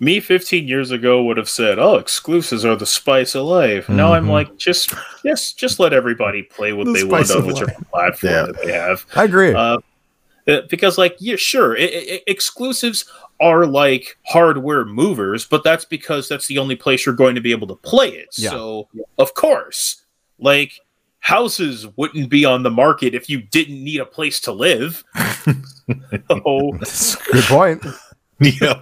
Me 15 years ago would have said, "Oh, exclusives are the spice of life." Now I'm like, just, yes, just let everybody play what Mm-hmm. The they want on of whichever platform Yeah. that they have. I agree. Uh, uh, because, like, yeah, sure, i i exclusives are like hardware movers, but that's because that's the only place you're going to be able to play it. Yeah. So, of course, like houses wouldn't be on the market if you didn't need a place to live. oh, Good point. Yeah,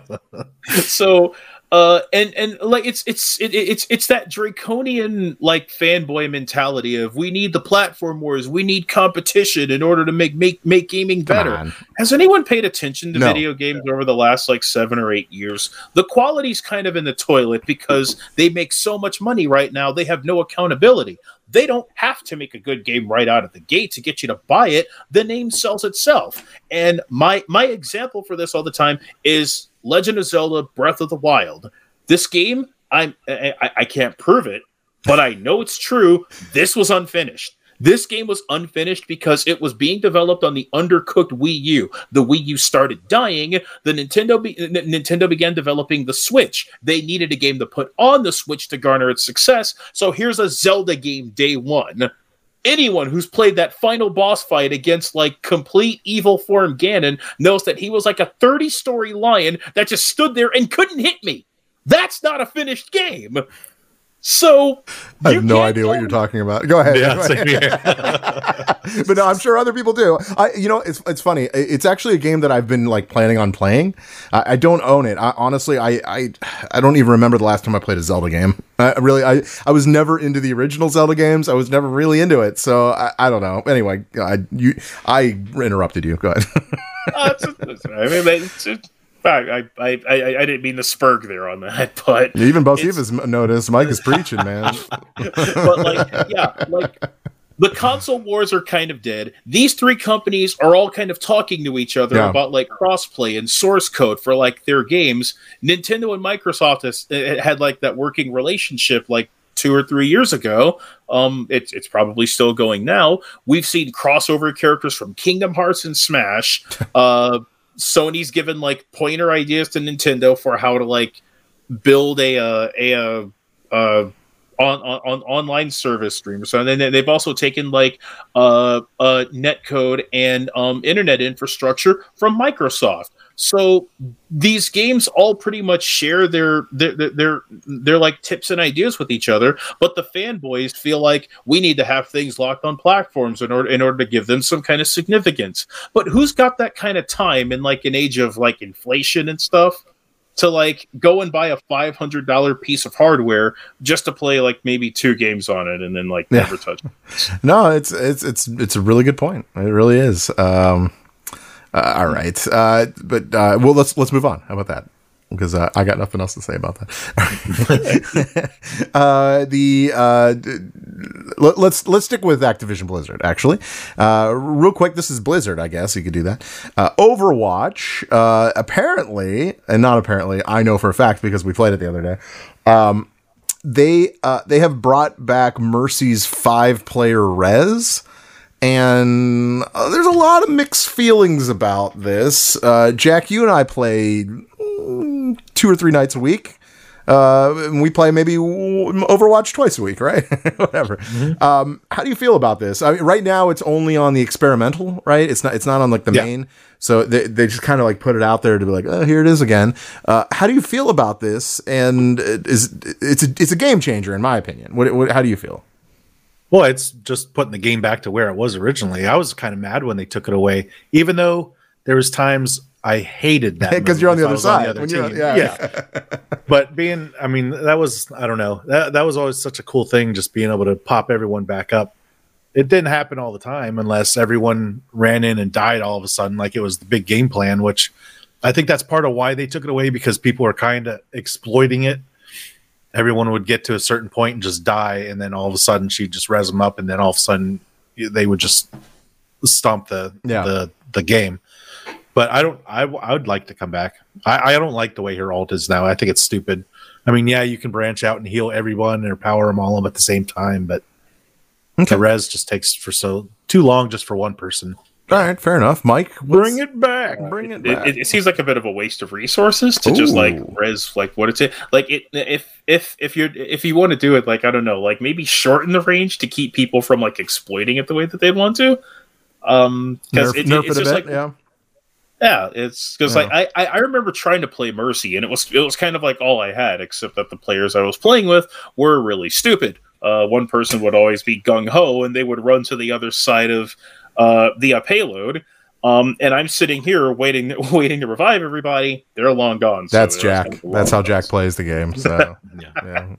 so uh and and like it's it's it, it's it's that draconian like fanboy mentality of we need the platform wars we need competition in order to make make make gaming better has anyone paid attention to No. video games over the last like seven or eight years the quality's kind of in the toilet because they make so much money right now they have no accountability they don't have to make a good game right out of the gate to get you to buy it. The name sells itself. And my my example for this all the time is legend of zelda breath of the wild. This game i'm i, I- can't prove it but i know it's true. This was unfinished this game was unfinished because it was being developed on the undercooked Wii U. The Wii U started dying. The Nintendo be- N- Nintendo began developing the Switch. They needed a game to put on the Switch to garner its success. So here's a Zelda game day one. Anyone who's played that final boss fight against like complete evil form Ganon knows that he was like a 30 story lion that just stood there and couldn't hit me. That's not a finished game. So I have no idea what you're talking about. Go ahead. yeah, Go ahead. but no, I'm sure other people do. I, you know, it's it's funny. It's actually a game that I've been like planning on playing. I, I don't own it. I, honestly, I, I I don't even remember the last time I played a Zelda game. I really, I I was never into the original Zelda games. I was never really into it. So I, I don't know. Anyway, I you I interrupted you. Go ahead. Uh, it's, it's, I mean, it's, it's, I, I, I, I didn't mean to spurg there on that, but even Bo It's- has noticed. Mike is preaching, man. but like yeah, like the console wars are kind of dead. These three companies are all kind of talking to each other Yeah. about like crossplay and source code for like their games. Nintendo and Microsoft has, uh, had like that working relationship like two or three years ago. Um, it's it's probably still going now. We've seen crossover characters from Kingdom Hearts and Smash. Uh, Sony's given like pointer ideas to Nintendo for how to like build a uh, a uh, uh, on, on, on online service stream. So then they've also taken like uh, uh, netcode and um, internet infrastructure from Microsoft. So these games all pretty much share their their, their their like tips and ideas with each other, but the fanboys feel like we need to have things locked on platforms in order in order to give them some kind of significance. But who's got that kind of time in like an age of like inflation and stuff? to like go and buy a five hundred dollar piece of hardware just to play like maybe two games on it and then like Yeah. never touch it. No, it's it's it's it's a really good point. It really is. Um, uh, all right, uh, but uh, well, let's let's move on. How about that? Because uh, I got nothing else to say about that. uh, the uh, let, let's let's stick with Activision Blizzard. Actually, real quick, this is Blizzard. I guess you could do that. Overwatch, apparently, and not apparently, I know for a fact because we played it the other day they uh, they have brought back Mercy's five player res. And uh, there's a lot of mixed feelings about this. Uh, Jack, you and I play mm, two or three nights a week. Uh, and we play maybe Overwatch twice a week, right? Whatever. Um, how do you feel about this? I mean, right now it's only on the experimental, right? It's not. It's not on like the Yeah. main. So they, they just kind of like put it out there to be like, oh, here it is again. Uh, how do you feel about this? And it is it's a it's a game changer in my opinion. What, what how do you feel? Well, it's just putting the game back to where it was originally. I was kind of mad when they took it away, even though there was times I hated that Because you're on the other side. when you're- team. yeah. but being, I mean, that was I don't know that that was always such a cool thing, just being able to pop everyone back up. It didn't happen all the time unless everyone ran in and died all of a sudden, like it was the big game plan. Which I think that's part of why they took it away because people were kind of exploiting it. Everyone would get to a certain point and just die, and then all of a sudden she'd just res them up, and then all of a sudden they would just stomp the Yeah. the the game. But I don't. I I would like to come back. I, I don't like the way her alt is now. I think it's stupid. I mean, yeah, you can branch out and heal everyone or power them all up at the same time, but Okay. the res just takes for so too long just for one person. All right, fair enough. Mike, Bring it back. Bring it It, back. it, it seems like a bit of a waste of resources to just like res like what it's like it if if if you're if you want to do it like I don't know like maybe shorten the range to keep people from like exploiting it the way that they want to. Um, because nerf, it, it's it a just bit, like yeah. Yeah, it's because Yeah. like I, I I remember trying to play Mercy, and it was it was kind of like all I had, except that the players I was playing with were really stupid. Uh, one person would always be gung ho, and they would run to the other side of uh, the uh, payload. Um, and I'm sitting here waiting waiting to revive everybody. They're long gone. so That's Jack. kind of That's how long Jack plays the game. So Yeah.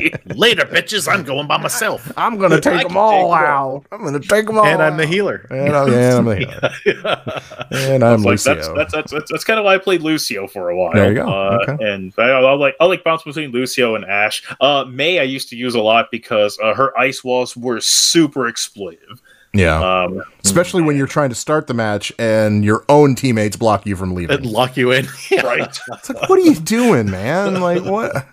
yeah. Later, bitches. I'm going by myself. I'm gonna take can them all take 'em out. I'm gonna take them all. and I'm the out. healer. And I'm, yeah, I'm the healer. And I'm like, Lucio. that's, that's, that's, that's kind of why I played Lucio for a while. There you go. Uh, Okay. And I, I'll like I'll like bounce between Lucio and Ashe. Uh, Mei I used to use a lot because uh, her ice walls were super exploitive. Yeah. Um, Especially when you're trying to start the match and your own teammates block you from And leaving. lock you in. right. It's like, what are you doing, man? Like, what?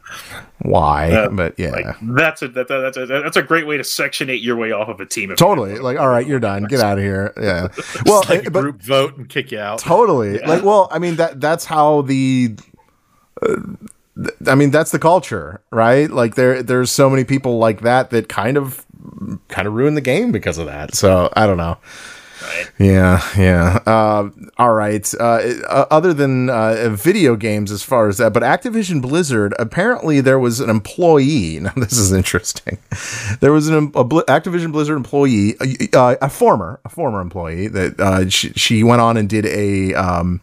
Why? Yeah, but yeah. Like that's a that, that, that's a that's a great way to sectionate your way off of a team. if- Totally. Like, all right, you're done. Get out of here. Yeah. Well, like a but group vote and kick you out. totally. Like, well, I mean that that's how the. Uh, th- I mean that's the culture, right? Like there, there's so many people like that that kind of, kind of ruin the game because of that. So I don't know. Right. Yeah, yeah. Uh, all right. Uh, uh, other than uh, video games, as far as that, but Activision Blizzard apparently there was an employee. Now this is interesting. There was an a Bli- Activision Blizzard employee, uh, a former a former employee that uh, she, she went on and did a um,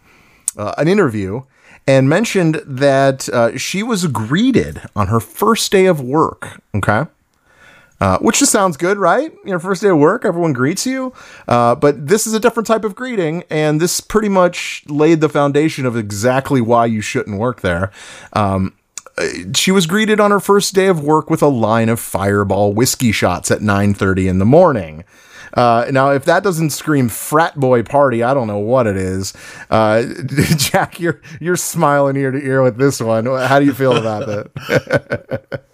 uh, an interview and mentioned that uh, she was greeted on her first day of work. Okay. Uh, which just sounds good, right? Your first day of work, everyone greets you. Uh, but this is a different type of greeting, and this pretty much laid the foundation of exactly why you shouldn't work there. Um, uh, she was greeted on her first day of work with a line of fireball whiskey shots at 9.30 in the morning. Uh, now, if that doesn't scream frat boy party, I don't know what it is. Uh, Jack, you're you're smiling ear to ear with this one. How do you feel about that?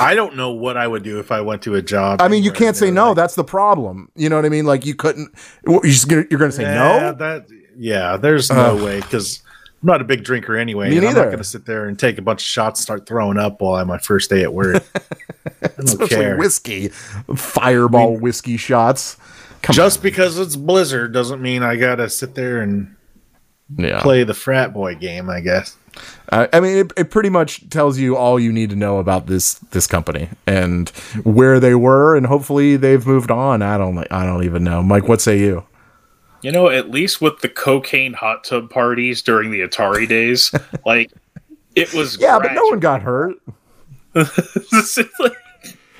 I don't know what I would do if I went to a job. I mean, you can't say no. like, That's the problem. You know what I mean? Like you couldn't. You're gonna, you're going to say "Yeah, no. That yeah, there's no way because I'm not a big drinker anyway. Me and I'm not going to sit there and take a bunch of shots, start throwing up while I'm my first day at work. I don't Especially care. whiskey, fireball whiskey shots. Come Just because it's Blizzard doesn't mean I got to sit there and yeah. play the frat boy game. I guess. Uh, I mean, it, it pretty much tells you all you need to know about this this company and where they were, and hopefully they've moved on. I don't. I don't even know. Mike, what say you? You know, at least with the cocaine hot tub parties during the Atari days, like it was. Yeah, but no one got hurt.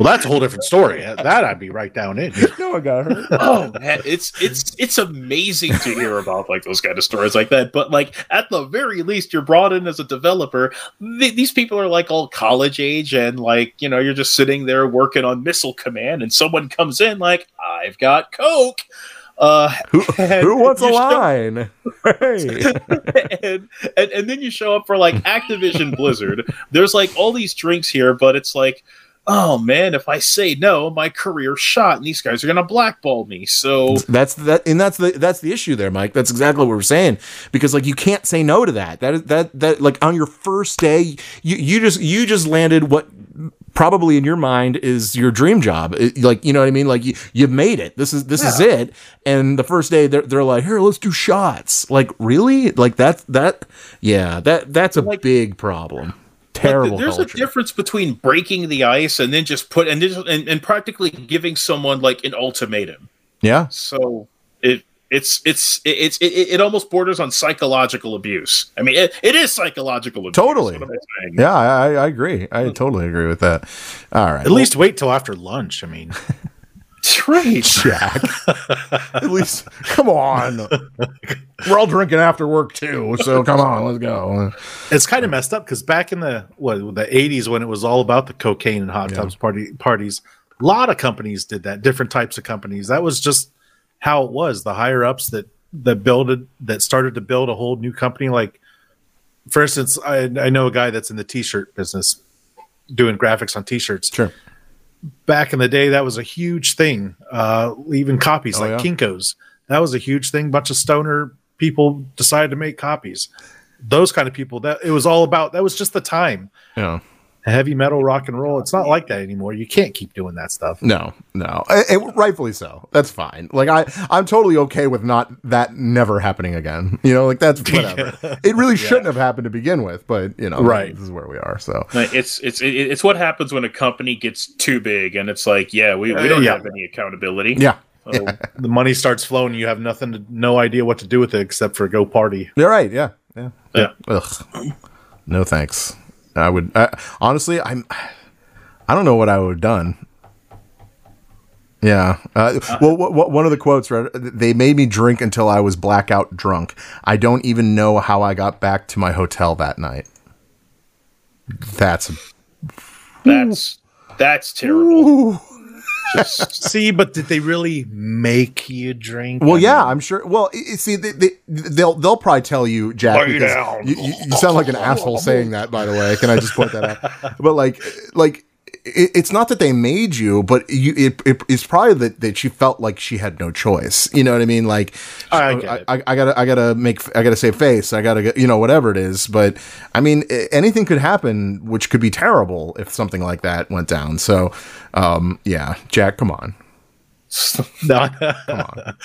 gradual. Well, that's a whole different story. That I'd be right down in. No I got hurt. oh man, it's it's it's amazing to hear about like those kind of stories like that. But like at the very least, you're brought in as a developer. Th- these people are like all college age, and like you know, you're just sitting there working on Missile Command, and someone comes in like, "I've got coke." Uh, Who, who wants a you show- line? Hey. and, and and then you show up for like Activision Blizzard. There's like all these drinks here, but it's like, oh man, if I say no, my career's shot, and these guys are gonna blackball me. So That's that, and that's the that's the issue there, Mike. That's exactly what we're saying because like you can't say no to that. That is that that like on your first day, you you just you just landed what probably in your mind is your dream job. It- like you know what I mean? Like you you made it. This is this is it. And the first day they're they're like, here, let's do shots. Like really? Like that that yeah that that's a Like- big problem. Like, Terrible. there's culture. a difference between breaking the ice and then just put and, just, and and practically giving someone like an ultimatum. Yeah. So it. It's it's it's it, it almost borders on psychological abuse. I mean, it, it is psychological abuse. Totally. I? Yeah, I, I I agree. I totally agree with that. All right. At least wait till after lunch. I mean, That's right. Jack. At least, come on. We're all drinking after work too, so come on, let's go. it's kind of messed up because back in the what the 80s when it was all about the cocaine and hot Yeah. tubs party parties, a lot of companies did that. Different types of companies. That was just how it was. The higher ups that that builded that started to build a whole new company like for instance, I, I know a guy that's in the t-shirt business doing graphics on t-shirts. Sure. Back in the day, that was a huge thing. Uh, even copies Oh, like yeah? Kinko's, that was a huge thing. Bunch of stoner people decided to make copies. Those kind of people. That it was all about. That was just the time. Yeah. Heavy metal, rock and roll. It's not like that anymore. You can't keep doing that stuff. No, no, and, and rightfully so. That's fine. Like I, I'm totally okay with not that never happening again. You know, like that's whatever. It really shouldn't have happened to begin with, but you know, Right. This is where we are. So It's it's it's what happens when a company gets too big, and it's like, yeah, we, we don't Uh, yeah. have any accountability. yeah, So, The money starts flowing. You have nothing, to, no idea what to do with it except for go party. you're right. Yeah, yeah. yeah. Ugh. No thanks. I would I, honestly. I'm. I don't know what I would have done. Yeah. Uh, well, wh- wh- one of the quotes read, "They made me drink until I was blackout drunk. I don't even know how I got back to my hotel that night." That's That's that's terrible. See, but did they really make you drink? well, I yeah, mean, I'm sure. Well, i- i- see, they, they, they'll they'll probably tell you, Jack, because you, you, you sound like an asshole saying that. By the way, can I just point that out? But like, like it, it's not that they made you, but you, it, it, it's probably that that she felt like she had no choice. You know what I mean? Like, I it. I, I gotta, I gotta make, I gotta save face. I gotta, you know, whatever it is. But I mean, anything could happen, which could be terrible if something like that went down. So, um, yeah, Jack, come on. no,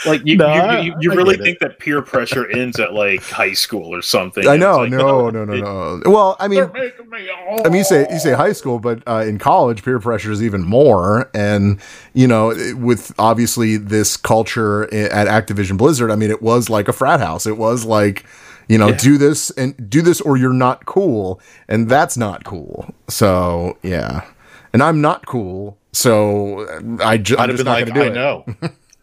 like you, No, you, you, you really get it. think that peer pressure ends at like high school or something? I know, like, no, oh, no, no, it- no. Well, I mean, me all- I mean, you say you say high school, but uh, in college, peer pressure is even more. And you know, with obviously this culture at Activision Blizzard, I mean, it was like a frat house. It was like, you know, do this and do this, or you're not cool, and that's not cool. So yeah, and I'm not cool, so I ju- I'm I'd have just been not like, going to do I it. know,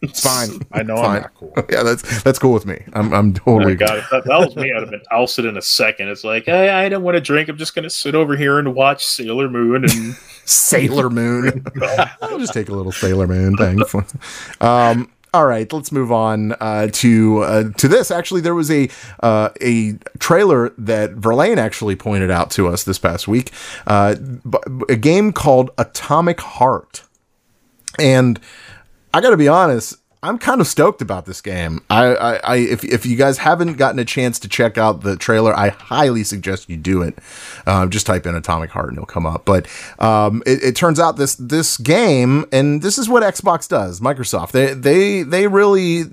It's fine. I know, Fine. I'm not cool. Yeah, that's that's cool with me. I'm I'm Oh totally. my God, if that, that was me. I'd have been ousted in a second. It's like, hey, I don't want to drink. I'm just going to sit over here and watch Sailor Moon. And Sailor Moon. I'll just take a little Sailor Moon. Thanks. Um, all right, let's move on uh, to uh, to this. Actually, there was a uh, a trailer that Verlaine actually pointed out to us this past week. Uh, a game called Atomic Heart, and I got to be honest. I'm kind of stoked about this game. I, I, I, if if you guys haven't gotten a chance to check out the trailer, I highly suggest you do it. Uh, just type in Atomic Heart and it'll come up. But um, it, it turns out this this game, and this is what Xbox does. Microsoft, they they they really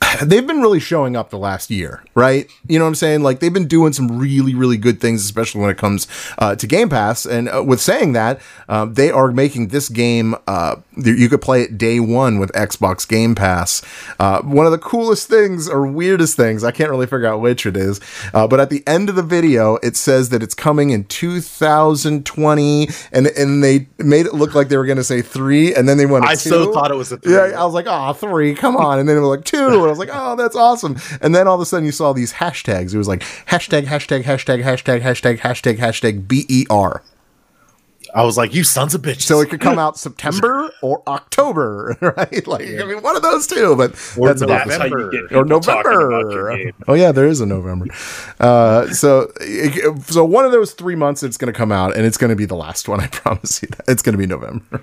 they've been really showing up the last year, right? You know what I'm saying? Like they've been doing some really, really good things, especially when it comes uh, to Game Pass. And uh, with saying that, um, they are making this game. Uh, you could play it day one with Xbox Game Pass. Uh, one of the coolest things or weirdest things, I can't really figure out which it is, uh, but at the end of the video, it says that it's coming in 2020, and and they made it look like they were going to say three, and then they went. I two. so thought it was a three. Yeah, I was like, oh, three, come on. And then it was like two. I was like, oh, that's awesome. And then all of a sudden you saw these hashtags. It was like hashtag, hashtag, hashtag, hashtag, hashtag, hashtag, hashtag BER. I was like, you sons of bitches. So it could come out September or October, right? Like, I mean, one of those two, but Or that's about that's how you get or November. Oh yeah, there is a November. Uh, so, it- so one of those three months it's going to come out, and it's going to be the last one. I promise you that it's going to be November.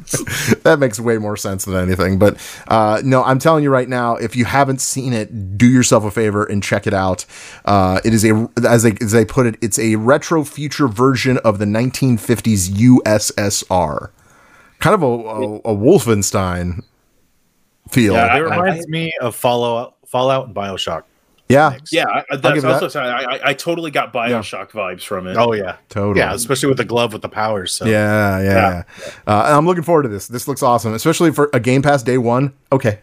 that makes way more sense than anything. But uh, no, I'm telling you right now, if you haven't seen it, do yourself a favor and check it out. Uh, it is a as they as they put it, it's a retro future version of the 1950s USSR. Kind of a, a, a Wolfenstein feel. Yeah, it I- reminds me of Fallout, Fallout and Bioshock. Yeah. Yeah, I, I- that's also that. saying I, I, I totally got Bioshock vibes from it. Oh yeah, Totally. yeah, especially with the glove with the powers. So. Yeah, yeah. yeah. Uh, and I'm looking forward to this. This looks awesome, especially for a Game Pass day one. Okay,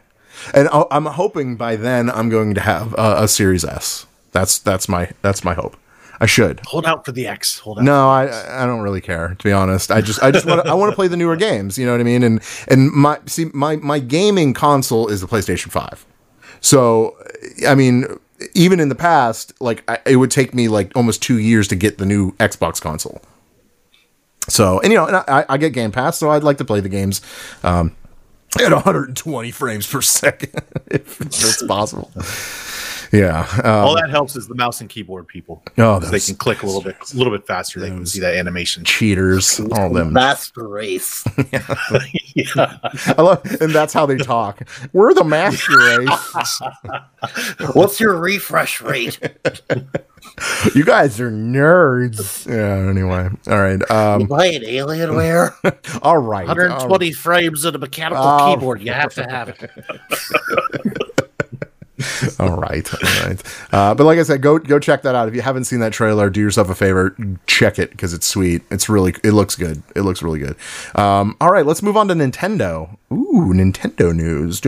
and I'll, I'm hoping by then I'm going to have a, a Series S. That's that's my that's my hope. I should. Hold out for the X. Hold out. No, I I don't really care to be honest. I just I just want I want to play the newer games. You know what I mean? And and my see my my gaming console is the PlayStation Five. So I mean, even in the past, like I, it would take me like almost two years to get the new Xbox console. So and you know, and I, I get Game Pass, so I'd like to play the games um, at 120 frames per second if it's possible. Yeah. All Um, that helps is the mouse and keyboard people. Oh, 'Cause they can click a little bit, a little bit faster. They can see that animation. cheaters, all them. Master race. yeah. I love, and that's how they talk. We're the master race. What's your refresh rate? You guys are nerds. Yeah. Anyway, all right. You Um, buy an Alienware? all right. 120 frames and a mechanical Oh. keyboard. You have to have it. All right, all right. Uh, but like I said, go go check that out. If you haven't seen that trailer, do yourself a favor, check it because it's sweet. It's really, it looks good. It looks really good. Um, all right, let's move on to Nintendo. Ooh, Nintendo news.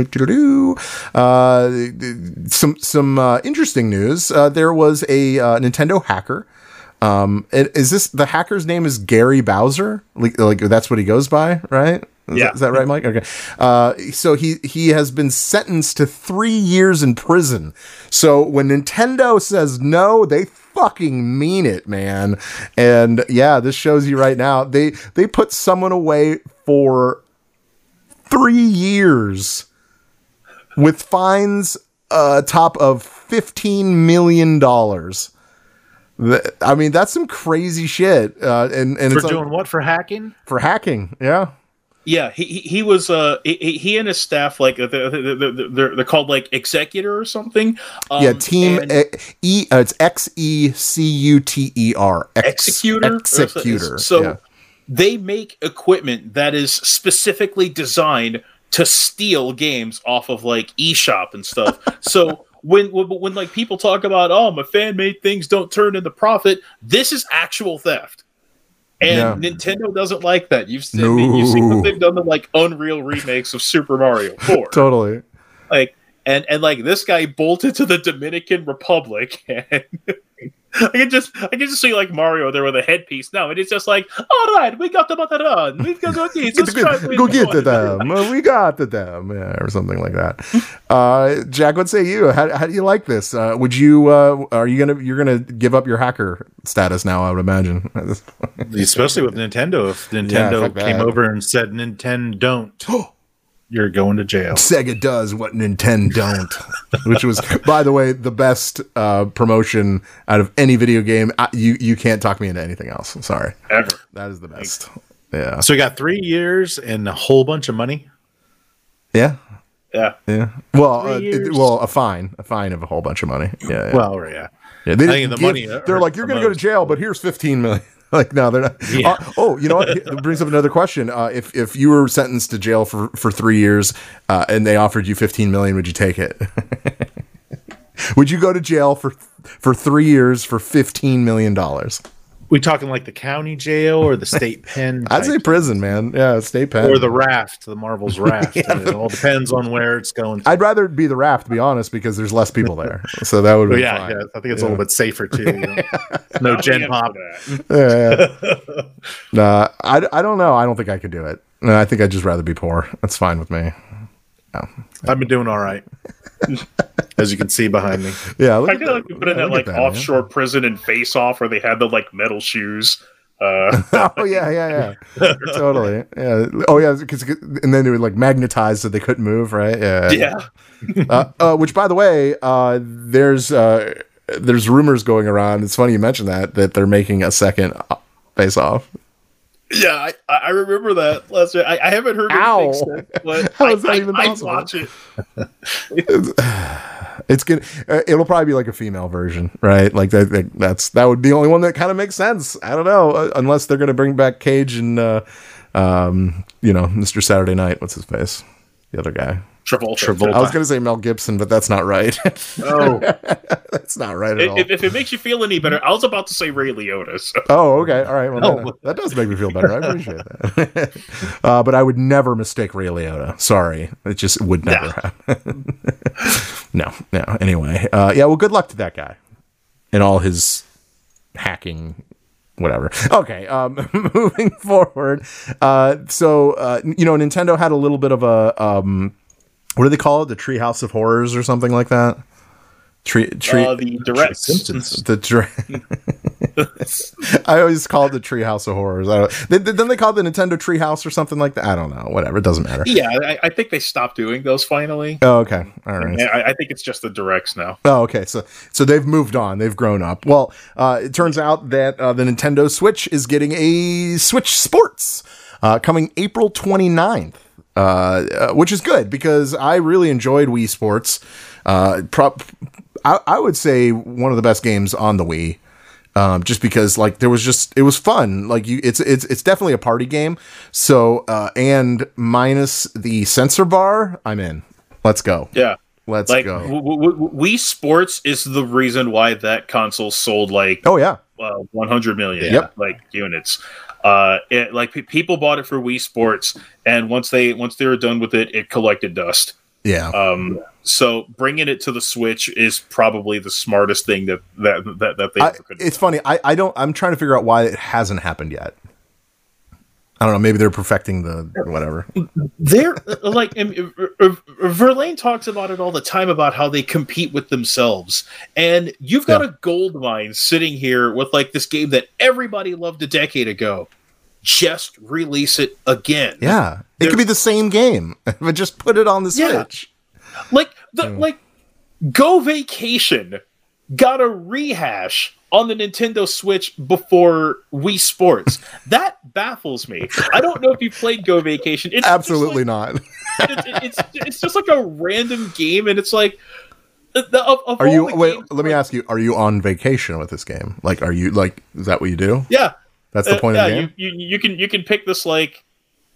Uh, some some uh, interesting news. Uh, there was a uh, Nintendo hacker. Um, is this the hacker's name? Is Gary Bowser? Like, like that's what he goes by, right? Is Yeah. that- is that right, Mike? Okay. Uh, so he he has been sentenced to three years in prison. So when Nintendo says no, they fucking mean it, man. And yeah, this shows you right now. They they put someone away for three years with fines uh, top of fifteen million dollars. I mean, that's some crazy shit. Uh, and and For it's like- doing what? For hacking? for hacking. Yeah. Yeah, he, he was uh he, he and his staff like uh, they're, they're, they're, called like executor or something. Um, yeah, team and- E- E. Uh, it's X E C U T E R. Ex- executor. Executor. So yeah. they make equipment that is specifically designed to steal games off of like eShop and stuff. so when, when when like people talk about oh my fan made things don't turn into profit, this is actual theft. And. Nintendo doesn't like that. You've seen, I mean, you've seen what they've done to like Unreal remakes of Super Mario 4 totally. like and and like this guy bolted to the Dominican Republic and I can just I can just see like Mario there with a headpiece now and it's just like all right we got the run we've got the keys let's try go get to them. We got to them. Yeah, or something like that. Uh, Jack, what say you? How, how do you like this? Uh, would you? Uh, are you gonna? You're gonna give up your hacker status now? I would imagine. Especially with Nintendo. If Nintendo fuck came over and said Nintendo don't, you're going to jail. Sega does what Nintendo don't, which was, by the way, the best uh, promotion out of any video game. I, you you can't talk me into anything else. Sorry, ever that is the best. Yeah, So we got three years and a whole bunch of money. yeah, yeah yeah. Well, uh, it, well, a fine, a fine of a whole bunch of money. Yeah, yeah. Well, yeah. yeah they didn't the give- money They're like, you're going to go to jail, but here's 15 million. Like, no, they're not. Yeah. Uh, oh, you know what? It brings up another question. Uh, if if you were sentenced to jail for for three years uh, and they offered you 15 million, would you take it? would you go to jail for for three years for 15 million dollars? We talking like the county jail or the state pen? I'd say prison, man. Yeah, state pen. or the raft, the Marvel's raft. And it all depends on where it's going. To. I'd rather be the raft, to be honest, because there's less people there. So that would be yeah, fine. yeah, I think it's a little bit safer too. you know. no gen pop. Yeah, yeah. nah, I, I don't know. I don't think I could do it. No, I think I'd just rather be poor. That's fine with me. No. I've been doing all right, as you can see behind me. Yeah, look I feel like we put in that like at that, man. offshore prison and face off where they had the like metal shoes uh oh yeah, yeah, yeah, totally. Yeah. Oh yeah, because and then they were like magnetized so they couldn't move, right? Yeah. yeah Uh, uh, which, by the way, uh, there's uh, there's rumors going around. It's funny you mentioned that that they're making a second uh, face off. Yeah, I, I remember that last year. I, I haven't heard Ow. anything since, but How I, is that I, even I'd possible? watch it. It's gonna. Uh, it'll probably be like a female version, right? Like that. that that's that would be the only one that kind of makes sense. I don't know, uh, unless they're gonna bring back Cage and uh, um, you know, Mr. Saturday Night. What's his face? The other guy. Travolta. Travolta. I was gonna say Mel Gibson, but that's not right. Oh, that's not right at all. If, if it makes you feel any better, I was about to say Ray Liotta. So. Oh, okay. All right. Well, Oh. that, that does make me feel better. I appreciate that. uh, but I would never mistake Ray Liotta. Sorry. It just would never happen. no, no. Anyway. Uh, yeah, well, good luck to that guy and all his hacking. Whatever. Okay. Um, moving forward. Uh, so, uh, you know, Nintendo had a little bit of a, um, what do they call it? The Treehouse of Horrors or something like that? Tree, tree, uh, the direct Simpsons. the dra- I always call it the Treehouse of Horrors. I don't, they, then they call it the Nintendo Treehouse or something like that. I don't know. Whatever. It doesn't matter. yeah, I, I think they stopped doing those finally. Oh, okay. All right. Yeah, I, I think it's just the directs now. Oh, okay. So, so they've moved on. They've grown up. Well, uh, it turns out that uh, the Nintendo Switch is getting a Switch Sports uh, coming April 29th. Uh, uh, which is good because I really enjoyed Wii Sports. Uh, pro- I, I would say one of the best games on the Wii. Um, just because like there was just it was fun like you it's it's it's definitely a party game so uh and minus the sensor bar i'm in let's go Yeah. let's like go w- w- w- Wii Sports is the reason why that console sold like oh yeah uh, 100 million Yep. like units. Uh, it, like pe- people bought it for Wii Sports, and once they once they were done with it, it collected dust. yeah Um, so bringing it to the Switch is probably the smartest thing that that that, that they I, ever could. Do. It's funny. I, I don't. I'm trying to figure out why it hasn't happened yet. I don't know. Maybe they're perfecting the whatever. They're like and, uh, uh, Verlaine talks about it all the time about how they compete with themselves, and you've got Yeah. a gold mine sitting here with like this game that everybody loved a decade ago. Just release it again. Yeah, it could be the same game, but just put it on the Yeah. Switch. like the Hmm. like Go Vacation got a rehash on the Nintendo Switch before Wii Sports. that baffles me. I don't know if you played Go Vacation. It's Absolutely not. like- it- it's it's just like a random game, and it's like. the- Of, of Are you? Wait. games- Let me ask you. Are you on vacation with this game? Like, are you like? Is that what you do? Yeah, That's the Uh, point yeah, of the game. You, you you can you can pick this like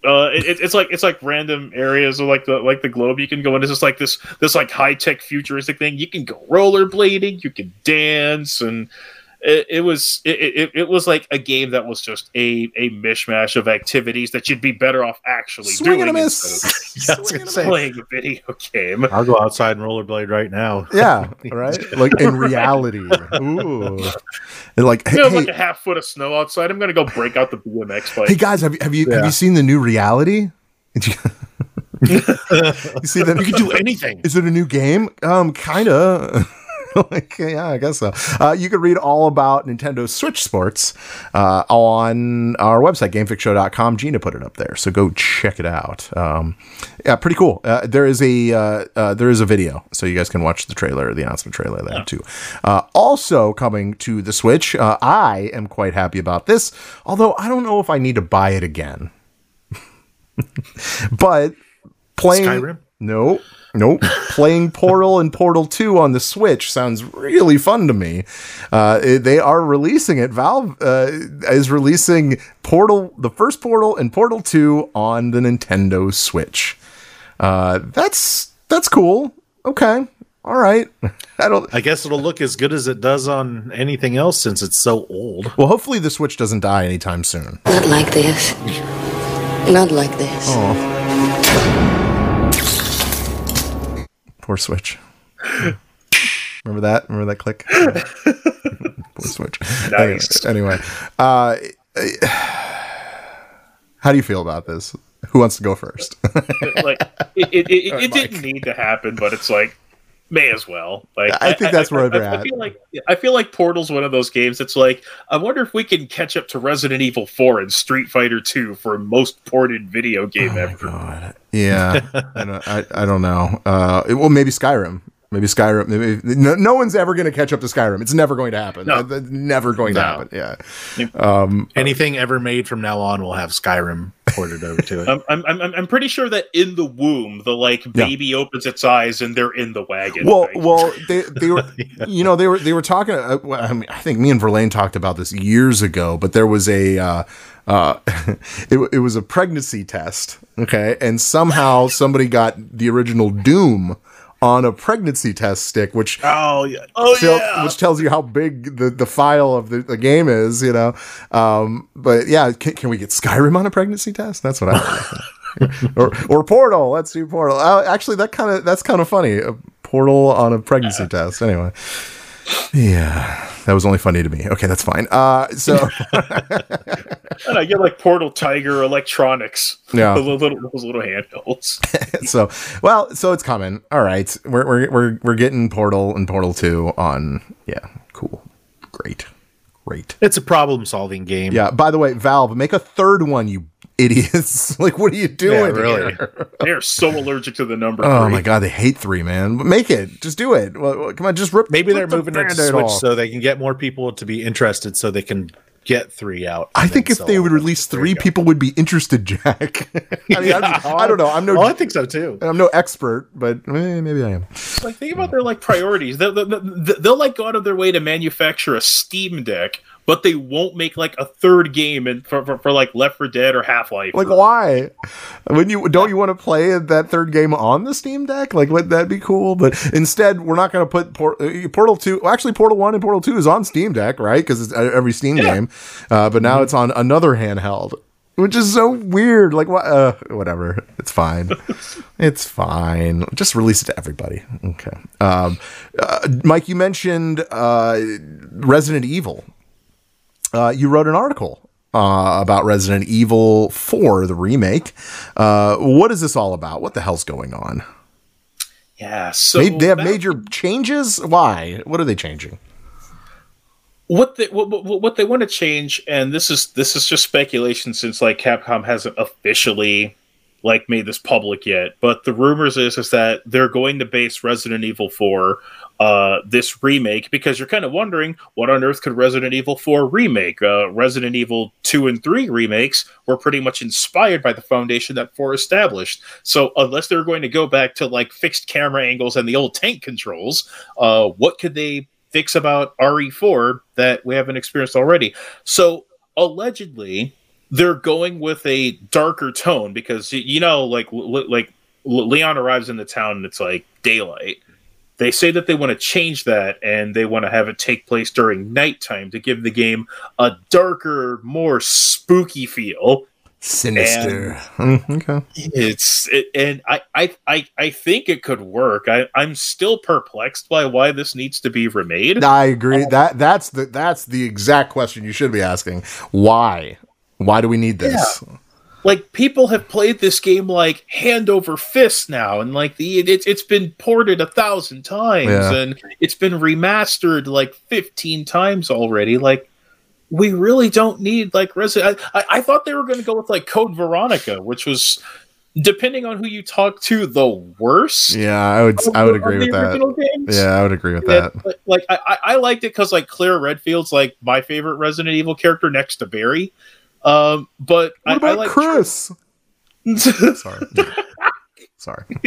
uh it, it- it's like it's like random areas of like the like the globe you can go in. It's just like this this like high-tech futuristic thing. You can go rollerblading you can dance and it, it was it, it, it was like a game that was just a a mishmash of activities that you'd be better off actually Swing doing and a miss. instead Yeah, I was of gonna playing a video game I'll go outside and rollerblade right now. Yeah. Right. Like in reality. Ooh. And like, you hey, know, hey, like a half foot of snow outside i'm gonna go break out the bmx bike hey guys, have you have you have you seen the new reality? You, you see that? You can do anything. Is it a new game? Um, kinda. like, yeah, I guess so. Uh, you can read all about Nintendo Switch Sports uh, on our website, gamefixshow.com. Gina put it up there, so go check it out. Um, yeah, pretty cool. Uh, there is a uh, uh, there is a video, so you guys can watch the trailer, the announcement trailer there too. Uh, also coming to the Switch, uh, I am quite happy about this, although I don't know if I need to buy it again. but playing Skyrim? no, nope. Playing Portal and Portal 2 on the Switch sounds really fun to me. Uh, it- they are releasing it. Valve uh, is releasing Portal, the first Portal and Portal 2 on the Nintendo Switch. Uh, that's that's cool. Okay. All right. I don't. I guess it'll look as good as it does on anything else since it's so old. Well, hopefully the Switch doesn't die anytime soon. Not like this. Not like this. Poor Switch. Remember that? Remember that click? Poor Switch. Nice. Anyway, uh, how do you feel about this? Who wants to go first? like it, it, it, it didn't need to happen, but it's like may as well. Like I think that's where I, they're I, at. I feel like I feel like Portal's one of those games. It's like I wonder if we can catch up to Resident Evil Four and Street Fighter Two for most ported video game Oh ever. god. Yeah. I don't, I, I don't know. Uh, it- well, maybe Skyrim. Maybe Skyrim. Maybe, no, no one's ever going to catch up to Skyrim. It's never going to happen. No. Never going to happen. Yeah. Um, Anything ever made from now on will have Skyrim ported over to it. I'm, I'm, I'm, pretty sure that in the womb, the like baby opens its eyes and they're in the wagon. Well, well, they they were, you know, they were they were talking. Uh, well, I mean, I think me and Verlaine talked about this years ago, but there was a. Uh, uh, it, it was a pregnancy test, okay, and somehow somebody got the original Doom on a pregnancy test stick, which oh yeah. Oh tell- yeah. which tells you how big the, the file of the, the game is, you know. Um, but yeah, can, can we get Skyrim on a pregnancy test? That's what I or or Portal. Let's do Portal. Uh, actually, that kind of that's kind of funny. A Portal on a pregnancy test. Anyway, yeah. that was only funny to me. Okay, that's fine. Uh, so And I get like Portal Tiger Electronics. Yeah. the little, those little handhelds. so well, so it's coming. All right, we're we're we're we're getting Portal and Portal Two on. Yeah, cool, great, great. It's a problem solving game. Yeah. By the way, Valve, make a third one, you idiots! like, what are you doing? really. here? They are so allergic to the number. Oh three. my god, they hate three, man. Make it. Just do it. Well, well, come on, just rip. Maybe they're the moving it to Switch off. so they can get more people to be interested so they can get three out. I think if they would release three, you go. people would be interested. Jack. I mean, I'm I don't know. I'm no. Oh, I think so too. I'm no expert, but eh, maybe I am. Like think about their like priorities. They'll, they'll, they'll, they'll like go out of their way to manufacture a Steam Deck, but they won't make like a third game and for, for, for like Left for Dead or Half Life. Like, why? When you don't you want to play that third game on the Steam Deck? Like, would that be cool? But instead, we're not going to put Port- uh, Portal Two. Well, actually, Portal One and Portal Two is on Steam Deck, right? Because it's uh, every Steam game. Uh, but now it's on another handheld, which is so weird. Like, what? Uh, whatever. It's fine. it's fine. Just release it to everybody. Okay. Um, uh, Mike, you mentioned uh, Resident Evil. Uh, you wrote an article uh, about Resident Evil 4, the remake. Uh, what is this all about? What the hell's going on? yeah, so they, they have that- major changes. Why? What are they changing? what they what, what, what they want to change and this is this is just speculation since like capcom hasn't officially like made this public yet but the rumors is is that they're going to base resident evil 4 uh this remake because you're kind of wondering what on earth could resident evil 4 remake uh resident evil 2 and 3 remakes were pretty much inspired by the foundation that 4 established so unless they're going to go back to like fixed camera angles and the old tank controls uh what could they fix about RE4 that we haven't experienced already. So allegedly, they're going with a darker tone because you know, like like Leon arrives in the town and it's like daylight. They say that they want to change that and they want to have it take place during nighttime to give the game a darker, more spooky feel. Sinister. Mm, okay. It's it, and I, I I I think it could work. I I'm still perplexed by why this needs to be remade. I agree. That that's the that's the exact question you should be asking. Why? Why do we need this? Like people have played this game like hand over fist now and like the it, it's it's been ported a thousand times Yeah. and it's been remastered like 15 times already like we really don't need like resident I, I, I thought they were going to go with like code veronica which was depending on who you talk to the worst Yeah, I would I would agree with that. games. Yeah, I would agree with Yeah, that. like I I liked it because like Claire Redfield's like my favorite Resident Evil character next to Barry. Um, but What I, about I like Chris? Sorry. Sorry.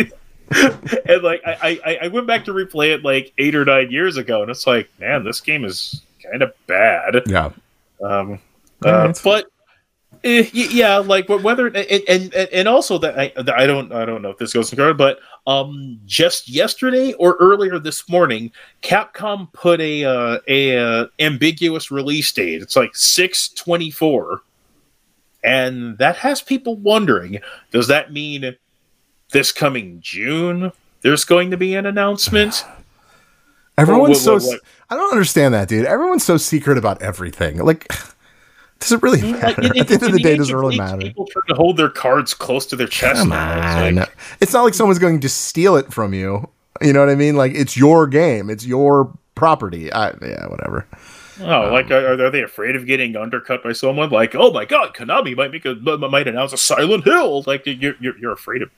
and like I, I I went back to replay it like eight or nine years ago, and it's like, man, this game is kind of bad. Yeah. Um, All uh, right. but eh, yeah, like wh- whether and and, and also that I, I don't I don't know if this goes in guard, but um, just yesterday or earlier this morning, Capcom put a uh, a uh, ambiguous release date. It's like six twenty four, and that has people wondering: Does that mean this coming June? There's going to be an announcement. Everyone's What- what- so what- I don't understand that, dude. Everyone's so secret about everything. Like does it really matter? Like, in- At the end of the day, does it really matter? People trying to hold their cards close to their chest. Come on. like- It's not like someone's going to steal it from you. You know what I mean? Like it's your game. It's your property. I, yeah, whatever. Oh, like are, are they afraid of getting undercut by someone? Like, oh my god, Konami might make a might announce a Silent Hill. Like you're you're, you're afraid of.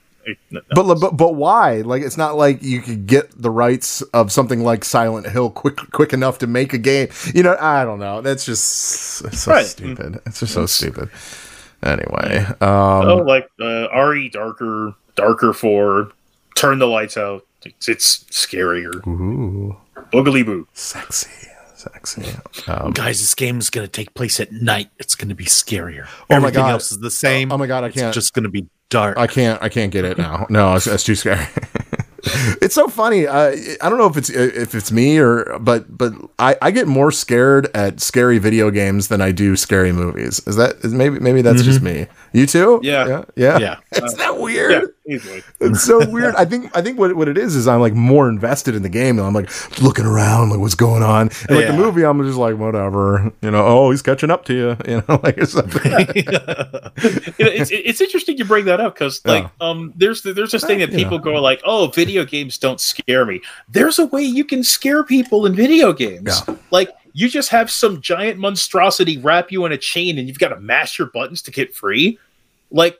no. But but but why? Like it's not like you could get the rights of something like Silent Hill quick quick enough to make a game. You know, I don't know. That's just it's so Right. stupid. It's just so stupid. Anyway, um, oh, like uh, RE darker darker for turn the lights out. It's, it's scarier. ooh, Boogly boo. sexy, sexy. Um, Guys, this game is going to take place at night. It's going to be scarier. Oh my Everything God. else is the same. oh my god, I it's can't. It's just going to be dark. I can't. I can't get it now. No, it's, it's too scary. it's so funny. Uh, I don't know if it's if it's me or but but I, I get more scared at scary video games than I do scary movies. Is that is maybe maybe that's just me. You too? Yeah. yeah, yeah. Yeah. It's that weird. Yeah, Easily. It's so weird. I think I think what, what it is is I'm like more invested in the game and I'm like looking around like what's going on. And like the movie, I'm just like whatever. You know, oh he's catching up to you. You know, like you know, it's it's interesting you bring that up because like um there's there's this thing that people know. go like oh video games don't scare me there's a way you can scare people in video games Yeah. like you just have some giant monstrosity wrap you in a chain and you've got to mash your buttons to get free like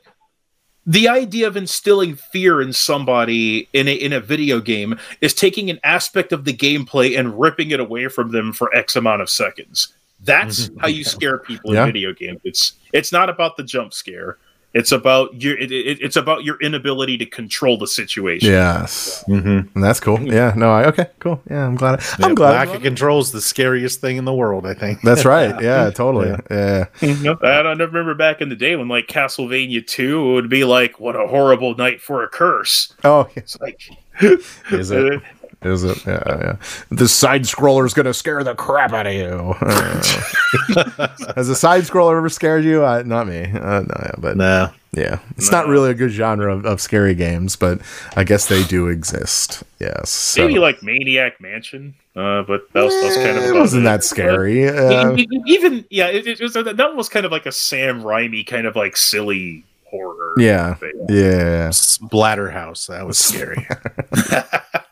the idea of instilling fear in somebody in a in a video game is taking an aspect of the gameplay and ripping it away from them for X amount of seconds. That's mm-hmm. how you scare people Yeah. in video games. It's it's not about the jump scare. It's about your it, it, it's about your inability to control the situation. yes, Mm-hmm. and that's cool. Yeah, no, I okay, cool. Yeah, I'm glad. I'm glad. Lack of control is the scariest thing in the world. I think. That's right. Yeah, totally. Yeah. Yep. I don't remember back in the day when like Castlevania 2 would be like, what a horrible night for a curse. Oh, It's like is it? Is it? Yeah, yeah. The side scroller is gonna scare the crap out of you. Uh, Has a side scroller ever scared you? Uh, not me. Uh, no, yeah, but No. yeah, it's not really a good genre of, of scary games, but I guess they do exist. Yes. So. maybe like Maniac Mansion, uh, but that was, that was kind of Eh, it wasn't that scary. Uh, even yeah, it, it was that one was kind of like a Sam Raimi kind of like silly horror. yeah, thing. yeah. Splatterhouse. That was scary.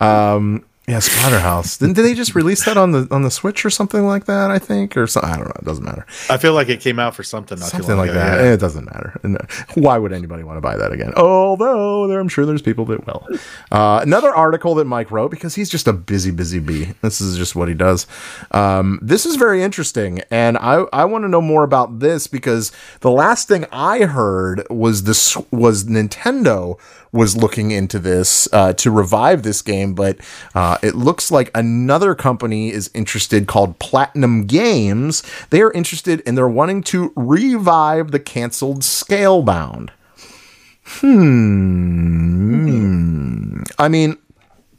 Um, yeah, Splatterhouse. Didn't did they just release that on the on the Switch or something like that? I think, or something. I don't know. It doesn't matter. I feel like it came out for something. Something like ago, that. yeah. It doesn't matter. Uh, why would anybody want to buy that again? Although there, I'm sure there's people that will. Uh, another article that Mike wrote because he's just a busy, busy bee. This is just what he does. Um, this is very interesting, and I I want to know more about this because the last thing I heard was this was Nintendo was looking into this uh, to revive this game, but uh, it looks like another company is interested called Platinum Games. They are interested and they're wanting to revive the canceled Scalebound. Hmm. I mean,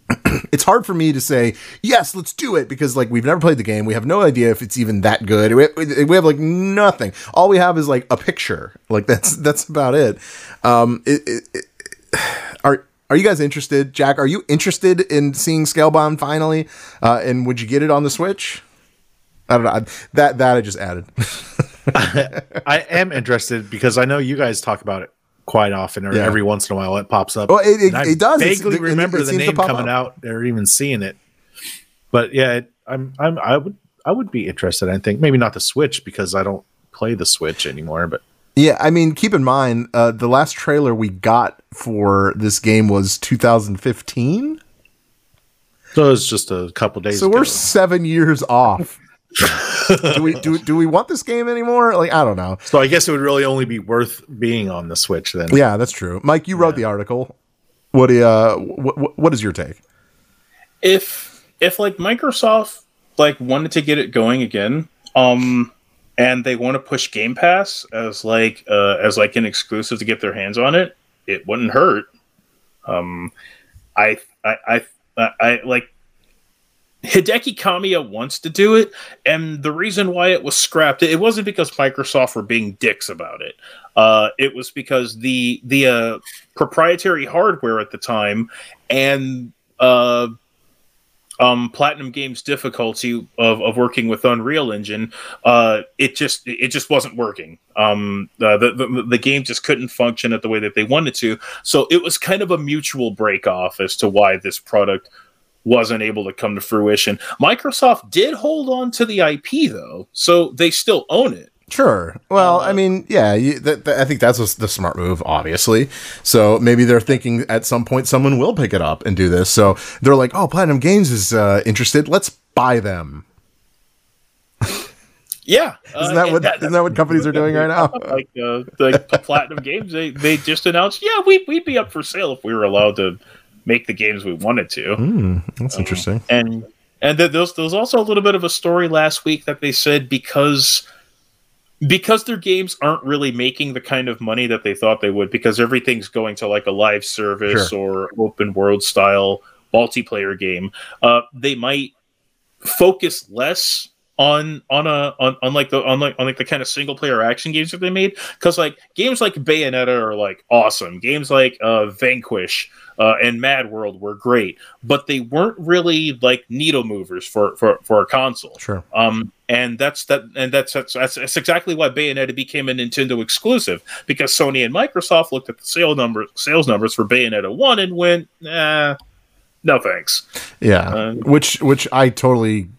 it's hard for me to say yes let's do it because like we've never played the game we have no idea if it's even that good we, we have like nothing all we have is like a picture like that's that's about it um it, it, it- are are you guys interested jack are you interested in seeing scalebound finally uh and would you get it on the switch i don't know I- that that i just added I am interested because I know you guys talk about it quite often, or Yeah. every once in a while it pops up. Well, it- it- it does. Vaguely remember it the name coming up. out or even seeing it. But yeah, it, I'm I'm I would I would be interested. I think maybe not the Switch because I don't play the Switch anymore. But Yeah, I mean, keep in mind, uh, the last trailer we got for this game was 2015. so it's just a couple days. So ago. we're seven years off. do we do do we want this game anymore? Like, I don't know. So I guess it would really only be worth being on the Switch then. Yeah, that's true. Mike, you wrote the article. What do you, uh, what, what is your take? if if like Microsoft like wanted to get it going again, um, and they want to push Game Pass as like uh, as like an exclusive to get their hands on it, it wouldn't hurt. Um, I I I I, like Hideki Kamiya wants to do it, and the reason why it was scrapped, it wasn't because Microsoft were being dicks about it. Uh, it was because the the uh, proprietary hardware at the time and uh, um, Platinum Games difficulty of, of working with Unreal Engine, uh, it just it just wasn't working. Um, uh, the, the the game just couldn't function at the way that they wanted to. So it was kind of a mutual break off as to why this product wasn't able to come to fruition. Microsoft did hold on to the IP though, so they still own it. Sure. Well, I mean, yeah, you, that, that- I think that's a, the smart move, obviously. So maybe they're thinking at some point someone will pick it up and do this. So they're like, oh, Platinum Games is uh, interested. Let's buy them. Yeah, Isn't that what isn't that what companies are doing right now? like uh, the Platinum Games, they they just announced, yeah, we we'd be up for sale if we were allowed to make the games we wanted to. Hmm, that's interesting. and and th- there was, there was also a little bit of a story last week that they said because because their games aren't really making the kind of money that they thought they would because everything's going to like a live service or open world style multiplayer game uh, they might focus less on on a on, on like the on like on like the kind of single player action games that they made. Because like games like Bayonetta are like awesome. Games like uh Vanquish uh, and Mad World were great but they weren't really like needle movers for for for a console Sure. um and that's that and that's that's, that's exactly why Bayonetta became a Nintendo exclusive because Sony and Microsoft looked at the sale numbers sales numbers for Bayonetta 1 and went eh, no thanks Yeah, Uh, which which I totally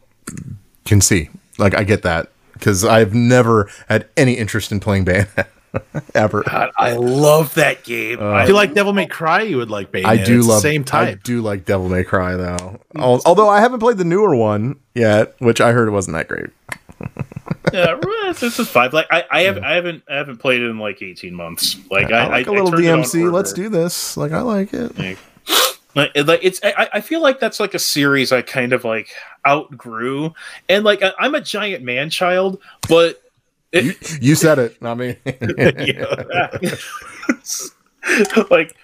can see. Like I get that because I've never had any interest in playing Bayonetta ever. God, I love that game. Uh, I If you like Devil May Cry, you would like Bayonetta. I do It's the love same I do like Devil May Cry though. Although I haven't played the newer one yet, which I heard wasn't that great. yeah, this this is five. Like I, I have I haven't I haven't played it in like eighteen months. Like I, I like a a little DMC. Let's do this. Like I like it. Like, like it's I, I feel like that's like a series I kind of like outgrew, and like I, I'm a giant man child, but You, you said it, not me. like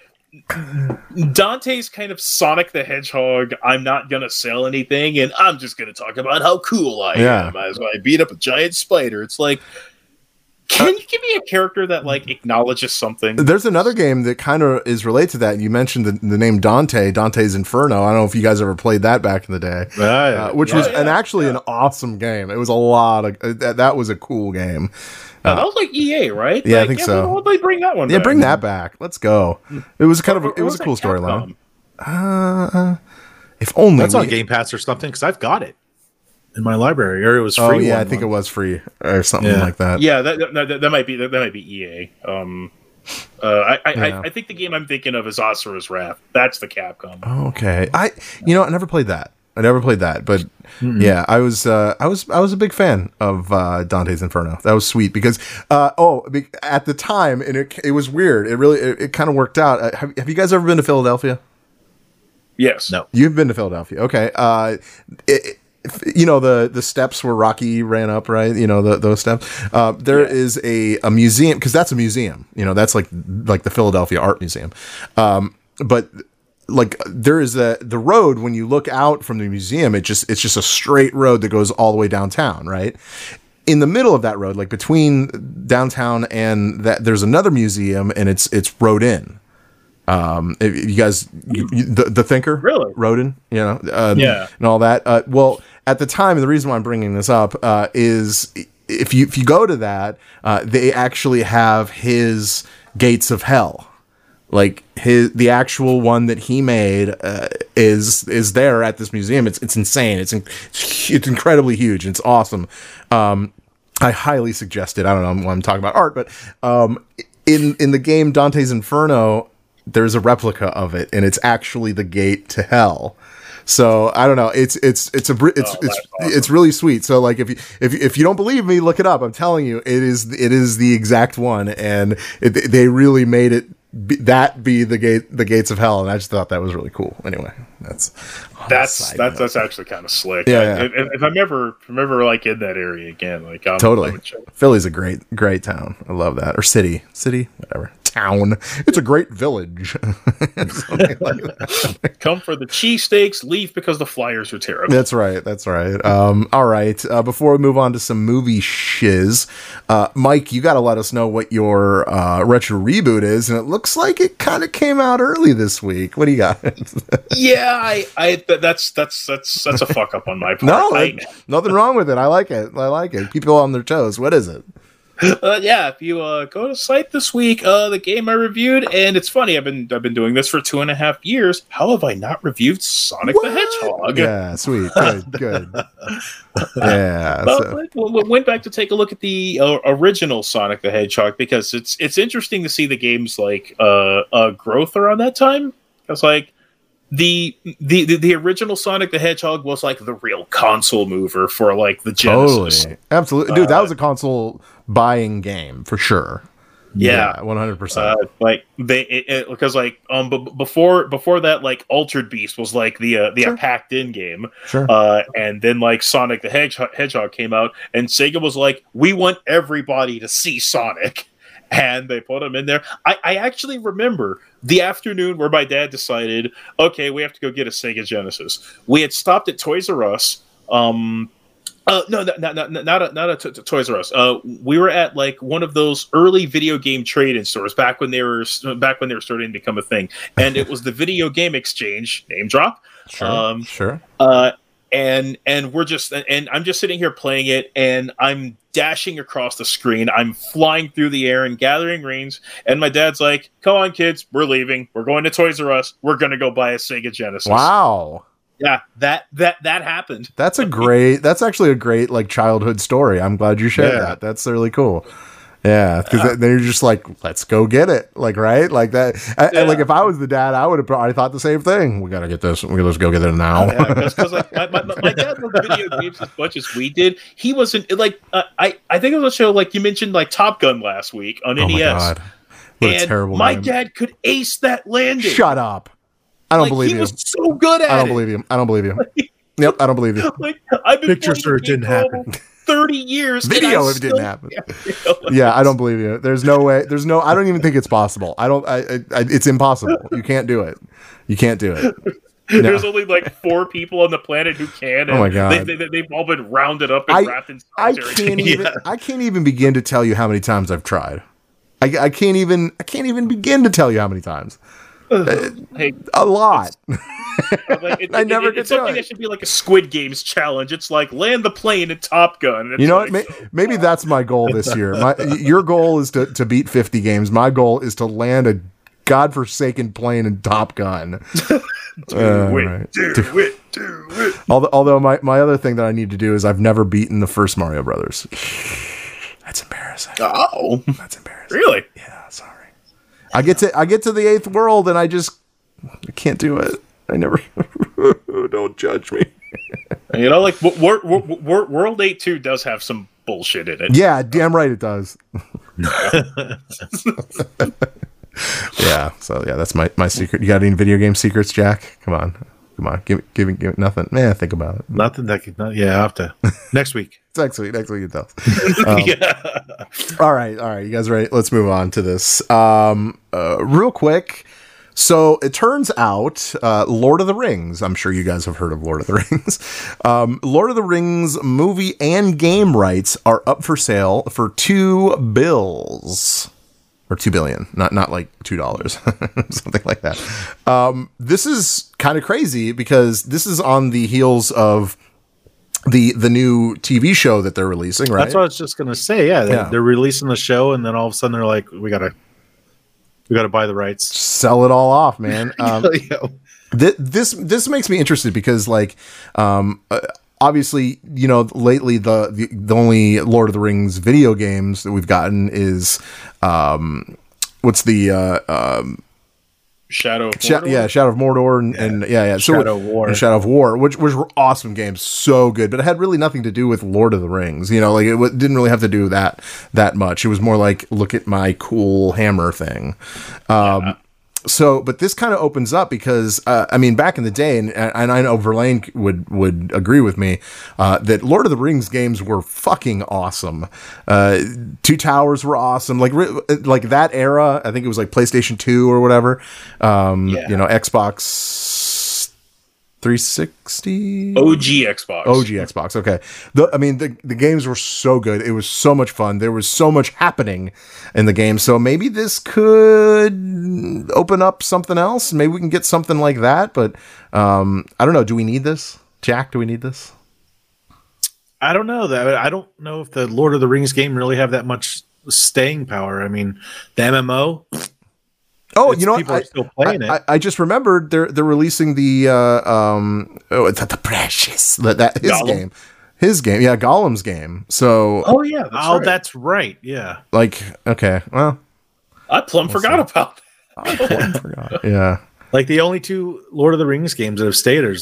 Dante's kind of Sonic the Hedgehog. I'm not gonna sell anything, and I'm just gonna talk about how cool I Yeah. am as I beat up a giant spider. It's like, can you give me a character that like acknowledges something? There's another game that kind of is related to that. You mentioned the, the name Dante, Dante's Inferno. I don't know if you guys ever played that back in the day, uh, which was Yeah, an actually an awesome game. It was a lot of uh, that, that was a cool game. Uh, that was like EA, right? Yeah, I Like, think so. Why would they bring that one? Yeah, back? bring that back. Let's go. It was kind of a, it Or was a cool that storyline. Uh, if only That's on Game Pass or something because I've got it in my library, or it was free. Oh yeah, I one think it was free or something Yeah. like that. Yeah, that, that, that, that might be that, that might be EA. Um, uh, I, I, Yeah. I I think the game I'm thinking of is Asura's Wrath. That's the Capcom. Okay. I you know, I never played that. I never played that, but yeah, I was uh, I was I was a big fan of uh, Dante's Inferno. That was sweet because uh, oh, be- at the time, and it it was weird. It really it, it kind of worked out. Uh, have, have you guys ever been to Philadelphia? Yes. No. You've been to Philadelphia, okay? Uh, it, it- you know the the steps where Rocky ran up, right? You know the, those steps. Uh, there is a a museum because that's a museum. You know that's like like the Philadelphia Art Museum. Um, but like there is a the road when you look out from the museum, it just it's just a straight road that goes all the way downtown, right? in the middle of that road, like between downtown and that, there's another museum, and it's it's Rodin. Um, you guys, you, you, the the thinker, Really? Rodin, you know, uh, Yeah. and all that. Uh, well, at the time, the reason why I'm bringing this up uh, is if you if you go to that, uh, they actually have his gates of hell. Like his the actual one that he made uh, is is there at this museum. It's it's insane. It's in, it's incredibly huge. It's awesome. Um i highly suggest it. I don't know why i'm talking about art but um in in the game dante's inferno there's a replica of it and it's actually the gate to hell so I don't know. It's it's it's a it's oh, it's it's really sweet. So like if you if if you don't believe me, look it up. I'm telling you, it is it is the exact one, and it, they really made it be, that be the gate the gates of hell. And I just thought that was really cool. Anyway, that's That's that's that's actually kind of slick. Yeah, I- yeah. If, if I'm ever if I'm ever like in that area again, like I'm, totally. Philly's a great great town. I love that. Or city, city, whatever. Town. It's a great village. Like. Come for the cheesesteaks, leave because the flyers are terrible. That's right. That's right. Um, all right. Uh, before we move on to some movie shiz, uh, Mike, you got to let us know what your uh, retro reboot is, and it looks like it kind of came out early this week. What do you got? yeah, I, I th- that's that's that's that's a fuck up on my part. no, I, nothing wrong with it. I like it. I like it. People on their toes. What is it? Uh, yeah, if you uh, go to site this week, uh, the game I reviewed, and it's funny, I've been I've been doing this for two and a half years. How have I not reviewed Sonic the Hedgehog? Yeah, sweet. Good. Good. Yeah. Well, so- we- we went back to take a look at the uh, original Sonic the Hedgehog because it's it's interesting to see the game's like uh, uh growth around that time. I was like the, the the the original Sonic the Hedgehog was like the real console mover for like the Genesis. Totally. Absolutely. Dude, that was a console buying game for sure. Yeah. One hundred Uh, percent. like they it, it, because like um b- before before that like Altered Beast was like the uh, the Sure. packed in game Sure. uh and then like Sonic the Hedgehog, Hedgehog came out and Sega was like we want everybody to see Sonic and they put him in there I, I actually remember the afternoon where my dad decided okay we have to go get a Sega Genesis we had stopped at Toys R Us um Uh, no, no, no, no, not a, not a t- t- Toys R Us. Uh, we were at like one of those early video game trade-in stores back when they were back when they were starting to become a thing, and it was the video game exchange name drop. Sure, Um, sure. uh, and and we're just and I'm just sitting here playing it, and I'm dashing across the screen. I'm flying through the air and gathering rings. And my dad's like, "Come on, kids, we're leaving. We're going to Toys R Us. We're gonna go buy a Sega Genesis." Wow. Yeah, that that that happened. That's a great. That's actually a great like childhood story. I'm glad you shared Yeah. that. That's really cool. Yeah, because then you're just like, let's go get it, like right, like that. I, like if I was the dad, I would have probably thought the same thing. We gotta get this. We let's go get it now. because like my, my, my dad loved video games as much as we did. He wasn't like uh, I I think it was a show like you mentioned like Top Gun last week on oh my NES. god, what a and terrible my dad could ace that landing. Shut up. I don't like, believe he you. was so good at I don't it. believe you. I don't believe you. Yep, I don't believe you. Like I've been Picture it didn't happen. Thirty years. Video it didn't happen. Yeah, Yeah, I don't believe you. There's no way. There's no. I don't even think it's possible. I don't. I, I, I it's impossible. You can't do it. You can't do it. No. There's only like four people on the planet who can. And Oh my God. They, they, have all been rounded up and I- wrapped in I can't confinement. even. I can't even begin to tell you how many times I've tried. I, I can't even. I can't even begin to tell you how many times. Hey, A lot. like, it, I it- never it- it's something it. that should be like a Squid Games challenge. It's like land the plane in Top Gun. It's You know what? like, May, maybe that's my goal this year. My your goal is to, to beat 50 games. My goal is to land a godforsaken plane in Top Gun. do All it, right. do it, do it. Although, although my, my other thing that I need to do is I've never beaten the first Mario Brothers. That's embarrassing. Oh, That's embarrassing. really? Yeah. I get to I get to the eighth world and I just I can't do it. I never. Don't judge me. You know, like Wor- Wor- Wor- Wor- World Eight Two does have some bullshit in it. Yeah, damn right it does. yeah. So yeah, that's my my secret. You got any video game secrets, Jack? Come on, come on. Give it, give me give me nothing. Man, think about it. Nothing that could. Not, yeah, I have to next week. Next week. Next week you tell. Um, yeah. All right, all right, you guys ready? Let's move on to this. Um, uh, real quick. So it turns out, uh, Lord of the Rings. I'm sure you guys have heard of Lord of the Rings. Um, Lord of the Rings movie and game rights are up for sale for two bills or two billion, not not like two dollars, something like that. Um, this is kind of crazy because this is on the heels of the the new TV show that they're releasing, right? That's what I was just gonna say. Yeah, they, Yeah. they're releasing the show, and then all of a sudden they're like, "We gotta, we gotta buy the rights." Sell it all off, man. Um, Yeah. Th- this this makes me interested because like um uh, obviously you know lately the, the the only lord of the rings video games that we've gotten is um what's the uh um Shadow. Of Sha- yeah shadow of mordor and yeah, and, yeah, yeah. So- Shadow of War. shadow of war which which were awesome games. So good. But it had really nothing to do with lord of the rings. You know like it w- didn't really have to do that that much. It was more like look at my cool hammer thing. Um so but this kind of opens up because uh, i mean back in the day and, and i know verlaine would would agree with me uh, that lord of the rings games were fucking awesome uh, two towers were awesome like re- like that era i think it was like playstation 2 or whatever um, Yeah. you know xbox 360 OG Xbox. OG Xbox. Okay. The, I mean, the, the games were so good. It was so much fun. There was so much happening in the game. So maybe this could open up something else. Maybe we can get something like that. But um, I don't know. Do we need this? Jack, do we need this? I don't know that. I don't know if the Lord of the Rings game really have that much staying power. I mean, the MMO. Oh, It's- you know what? people I, are still playing I, it. I, I just remembered they're they're releasing the uh, um oh it's the precious that, that his Gollum. game, his game, yeah, Gollum's game. So Oh yeah. That's oh, right. that's right. Yeah. like okay, well, I plumb forgot about. I forgot. Yeah. Like the only two Lord of the Rings games that have stayed are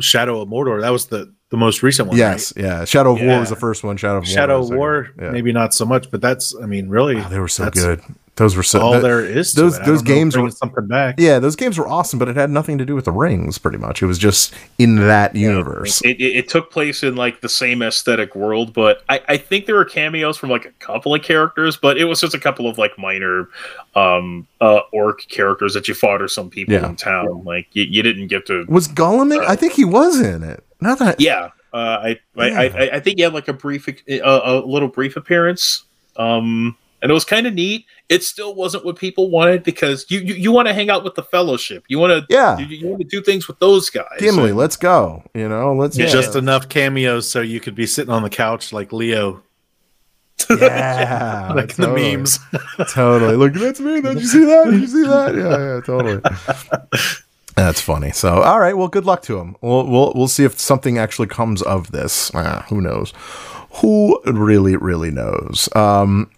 Shadow of Mordor. That was the the most recent one. Yes, yeah. Shadow of War was the first one. Shadow of right? War. Shadow was War. Yeah. maybe not so much, but that's. I mean, really, Oh, they were so good. Those were so. all th- there is. To those- it. Those don't know if games bringing were- something back. yeah, those games were awesome, but it had nothing to do with the rings. Pretty much, it was just in that universe. It, it, it took place in like the same aesthetic world, but I, I think there were cameos from like a couple of characters, but it was just a couple of like minor um uh orc characters that you fought or some people Yeah. in town. Like you, you didn't get to was Gollum in? I think he was in it. Not that. Yeah. Uh, I, I, I I think he had like a brief, a, a little brief appearance. Um, and it was kind of neat. It still wasn't what people wanted because you you, you want to hang out with the Fellowship. You want to Yeah. You, you want to do things with those guys. Gimli, let's go. You know, let's Just enough cameos so you could be sitting on the couch like Leo, yeah, like in the totally. memes. totally. Look, that's me. Did you see that? Did you see that? Yeah, yeah, totally. That's funny. So, all right. Well, good luck to him. We'll we'll we'll see if something actually comes of this. Ah, who knows? Who really really knows? Um,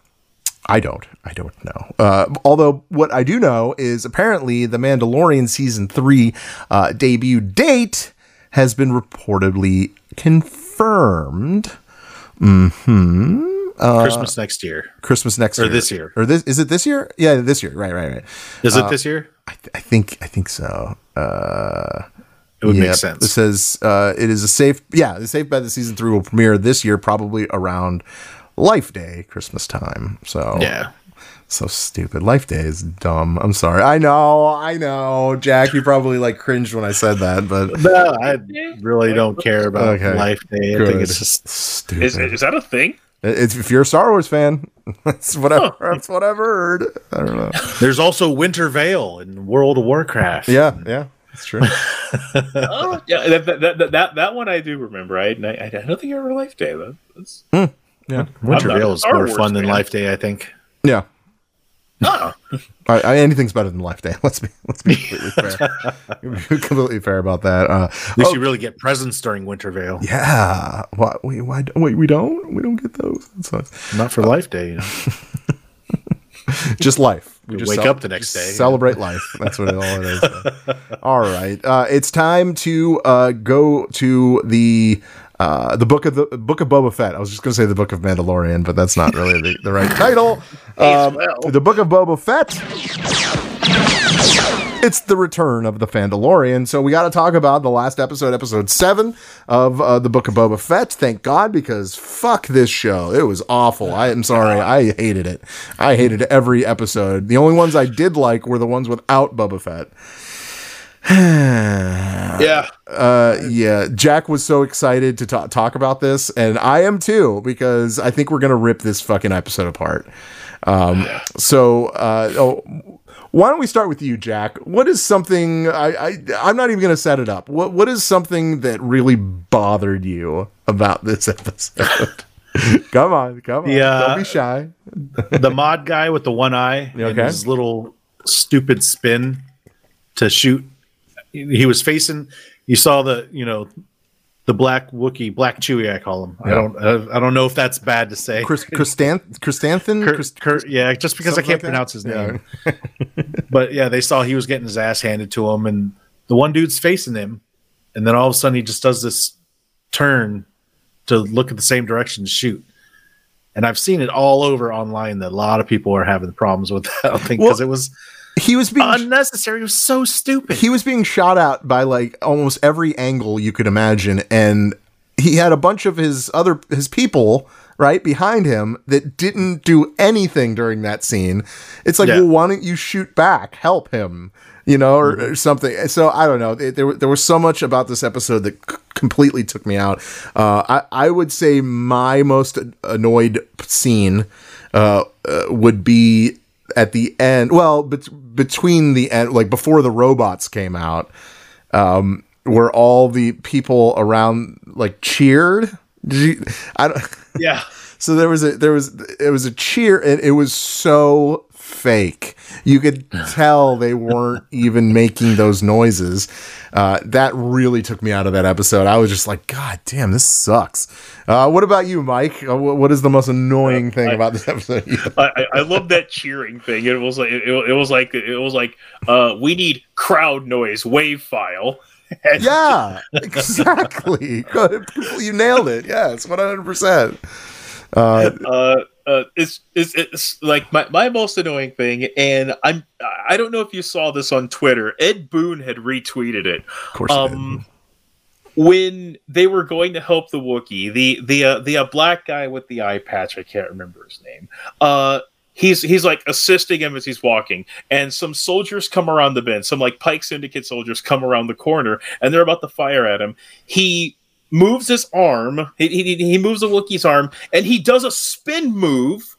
I don't. I don't know. Uh, although what I do know is apparently the Mandalorian season three uh, debut date has been reportedly confirmed. Hmm. Uh, Christmas next year. Christmas next Or year Or this year. or this is it this year? Yeah, this year. Right, right, right. Is it Uh, this year? I, th- I think I think so. Uh, It would make sense. It says uh, it is a safe. Yeah, the safe bet that season three will premiere this year, probably around Life Day, Christmas time. So Yeah. so stupid. Life Day is dumb. I'm sorry. I know. I know. Jack, you probably like cringed when I said that, but No, I really don't care about Okay. Life Day. I Good. think it's just stupid. Is, is that a thing? It's, if you're a Star Wars fan, that's whatever. That's what I've heard. I don't know. There's also Winter Veil in World of Warcraft. Yeah, yeah, that's true. oh, yeah, that, that, that, that, that one I do remember. I, I, I don't think I ever Life Day though. That's, hmm. Yeah, Winter I'm not a Veil is more Wars fun than. Life Day, I think. yeah. I, I, anything's better than Life Day. Let's be let's be completely fair. Completely fair about that. Uh, At least oh, you really get presents during Winter Veil. yeah. Why? Wait, why? Wait, we don't. We don't get those. Not for Life Day. You know? Just life. We You just wake up the next day. Celebrate life. That's what it all it is. all right. Uh, it's time to uh, go to the. Uh, the book of the book of Boba Fett. I was just going to say the book of Mandalorian, but that's not really the, the right title. Um, The book of Boba Fett. It's the return of the Fandalorian. So we got to talk about the last episode, episode seven of uh, the Book of Boba Fett. Thank God, because fuck this show. It was awful. I am sorry. I hated it. I hated every episode. The only ones I did like were the ones without Boba Fett. yeah. Uh, yeah. Jack was so excited to ta- talk about this, and I am too because I think we're gonna rip this fucking episode apart. Um, so, uh, oh, why don't we start with you, Jack? What is something I, I I'm not even gonna set it up. What what is something that really bothered you about this episode? come on, come on. Yeah. Don't be shy. the mod guy with the one eye and his little stupid spin to shoot. He was facing. You saw the you know the black Wookie, black Chewie. I call him. I don't. I, I don't know if that's bad to say. Chris Christanth Christanthan? Kurt, Chris- yeah, just because I can't like pronounce his Yeah. name. but yeah, they saw he was getting his ass handed to him, and the one dude's facing him, and then all of a sudden he just does this turn to look at the same direction to shoot. And I've seen it all over online that a lot of people are having problems with that. I think because Well, it was he was being unnecessary. It was so stupid. he was being shot at by like almost every angle you could imagine and he had a bunch of his other his people right behind him that didn't do anything during that scene it's like Yeah. well why don't you shoot back help him you know or, or something so i don't know There- there, was so much about this episode that c- completely took me out uh, I, I would say my most annoyed scene uh, uh, would be at the end well bet- between the end like before the robots came out um where all the people around like cheered Did you, I don't, Yeah. so there was a there was it was a cheer and it was so fake. You could tell they weren't even making those noises. Uh, that really took me out of that episode. I was just like god damn this sucks. Uh, what about you mike? Uh, wh- what is the most annoying thing about this episode? I, I- I love that cheering thing. It was like it, it was like it was like uh, we need crowd noise wave file. Yeah exactly. You nailed it. Yes 100% uh, uh, uh, it's, it's it's like my, my most annoying thing, and I'm I don't know if you saw this on Twitter. Ed Boon had retweeted it. of course. Um, when they were going to help the Wookiee, the the uh, the uh, black guy with the eye patch, I can't remember his name. Uh, he's he's like assisting him as he's walking, and some soldiers come around the bend. Some like Pike Syndicate soldiers come around the corner, and they're about to fire at him. He moves his arm. He, he, he moves the Wookiee's arm, and he does a spin move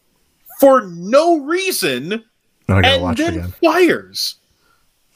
for no reason, and then fires.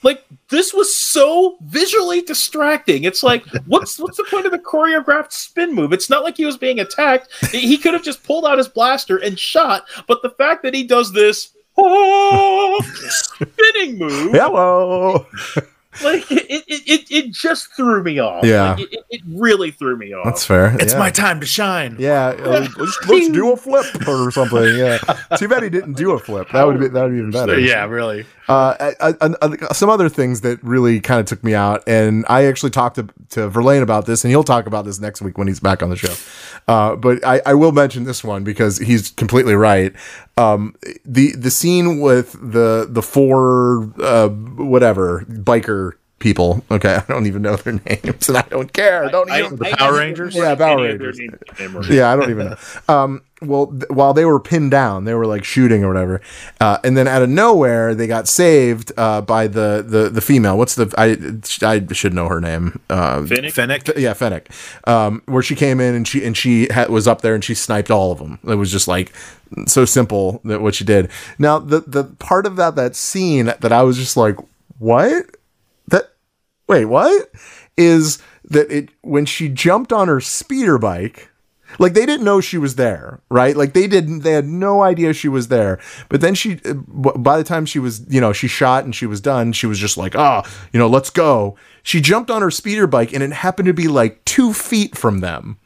Like this was so visually distracting. It's like, what's what's the point of the choreographed spin move? It's not like he was being attacked. He could have just pulled out his blaster and shot. But the fact that he does this oh, spinning move, Hello. like it, it, it, it just threw me off. Yeah. Like, it, it really threw me off. That's fair. It's yeah. my time to shine. Yeah, uh, let's, let's do a flip or something. Yeah, too bad he didn't do a flip. That would be that would be even better. Yeah, really. Uh, I, I, I, some other things that really kind of took me out, and I actually talked to to Verlaine about this, and he'll talk about this next week when he's back on the show. Uh, but I, I will mention this one because he's completely right. Um, the the scene with the the four uh, whatever biker people. Okay, I don't even know their names, and I don't care. don't I- even. I- Power I- Rangers? Yeah, Power any Rangers. names- name or- yeah, I don't even know. Um, well, th- while they were pinned down, they were like shooting or whatever, uh, and then out of nowhere, they got saved uh, by the, the the female. What's the I I should know her name. Uh, Finnick? Fennec. yeah, Fennec, um, where she came in and she and she had, was up there and she sniped all of them. It was just like so simple that what she did. Now the the part of that that scene that I was just like, what that wait what? Is that it when she jumped on her speeder bike like they didn't know she was there right? Like they didn't they had no idea she was there. But then she uh, by the time she was you know she shot and she was done she was just like ah you know let's go. She jumped on her speeder bike and it happened to be like two feet from them.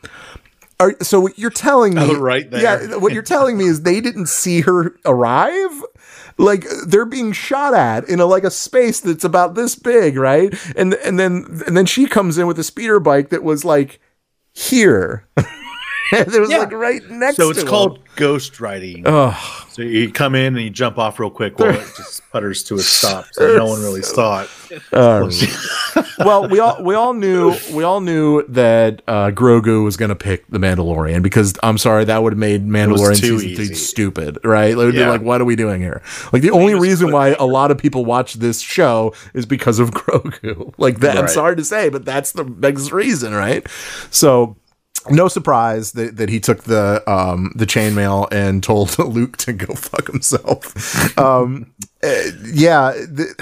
Are, so what you're telling me Oh, right there. yeah what you're telling me is they didn't see her arrive like they're being shot at in a like a space that's about this big right? And and then and then she comes in with a speeder bike that was like here it was Yeah. like right next to it. So it's to called ghost riding. Ugh. So you come in and you jump off real quick while it just putters to a stop, so no one really saw it. Uh, well, we all we all knew we all knew that uh, Grogu was going to pick the Mandalorian because I'm sorry that would have made Mandalorian too season three stupid, right? It would be like, what are we doing here? Like the only reason why a lot of people watch this show is because of Grogu. Like that, I'm sorry to say, but that's the biggest reason, right? So. No surprise that, that he took the um, the chainmail and told Luke to go fuck himself. Um, uh, yeah, the,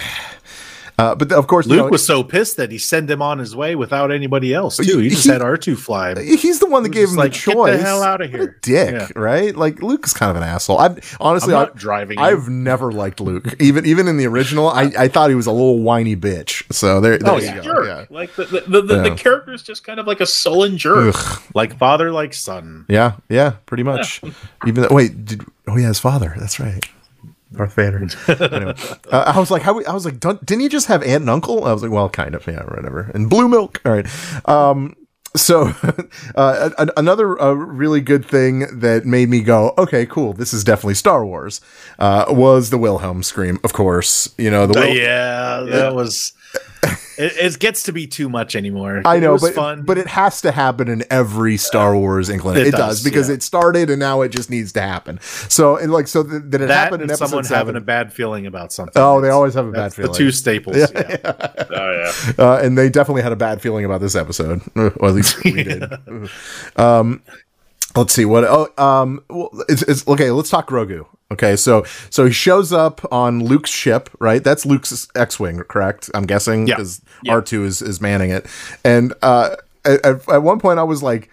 uh, but of course, you Luke know, was so pissed that he sent him on his way without anybody else too. He just He- had R two fly. him. He's the one that gave him like, the "Get the choice. hell What a here." dick, Yeah. right? Like Luke is kind of an asshole. I've honestly, I'm not I, driving. I've never liked Luke. Even even in the original, I, I thought he was a little whiny bitch. So there, there Oh, you yeah. go. jerk. Yeah. Like the the, the, the, Yeah. the character is just kind of like a sullen jerk. Ugh. like father, like son. Yeah, yeah, pretty much. Even though, wait, did, oh yeah, his father. That's right, Darth Vader. anyway, uh, I was like, how? I was like, don't, didn't he just have aunt and uncle? I was like, well, kind of, yeah, whatever. And blue milk. All right. Um, so uh, a- another uh, really good thing that made me go, okay, cool, this is definitely Star Wars, uh, was the Wilhelm scream. Of course, you know the Uh, Wil- yeah, that was. It, it gets to be too much anymore. I know, but fun. but it has to happen in every Star Wars inclination. It, It does, does, because yeah. it started and now it just needs to happen. So and like so th- that it that happened in episode someone seven. having a bad feeling about something. oh, they always have a bad feeling. The two staples. Yeah. Oh yeah. uh, and they definitely had a bad feeling about this episode, or at least we did. um, let's see what. Oh, um, well, it's, it's okay. Let's talk Grogu. Okay, so so he shows up on Luke's ship, right? That's Luke's X-wing, correct? I'm guessing Yeah. because R2 is is manning it, and uh, at, at one point I was like.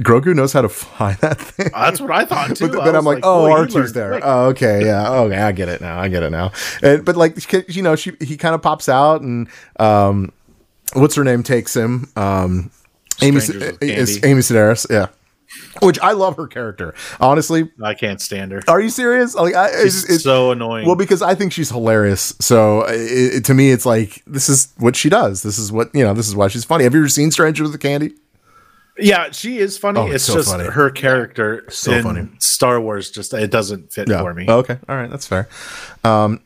Grogu knows how to fly that thing. That's what I thought too. But then I'm like, oh, R2's there. quick. Oh, okay, yeah, okay, I get it now. I get it now. And, but like, you know, she he kind of pops out, and um, what's her name takes him. Um, Amy Strangers is Amy Sedaris, yeah. Which I love her character. Honestly, I can't stand her. are you serious? Like, I, it's, She's it's- so annoying. well, because I think she's hilarious. So it, it- to me, it's like this is what she does. This is what you know. This is why she's funny. Have you ever seen Stranger with the Candy? yeah, she is funny. Oh, it's so just funny. her character So funny. Star Wars just it doesn't fit for me. Okay. All right. That's fair. Um,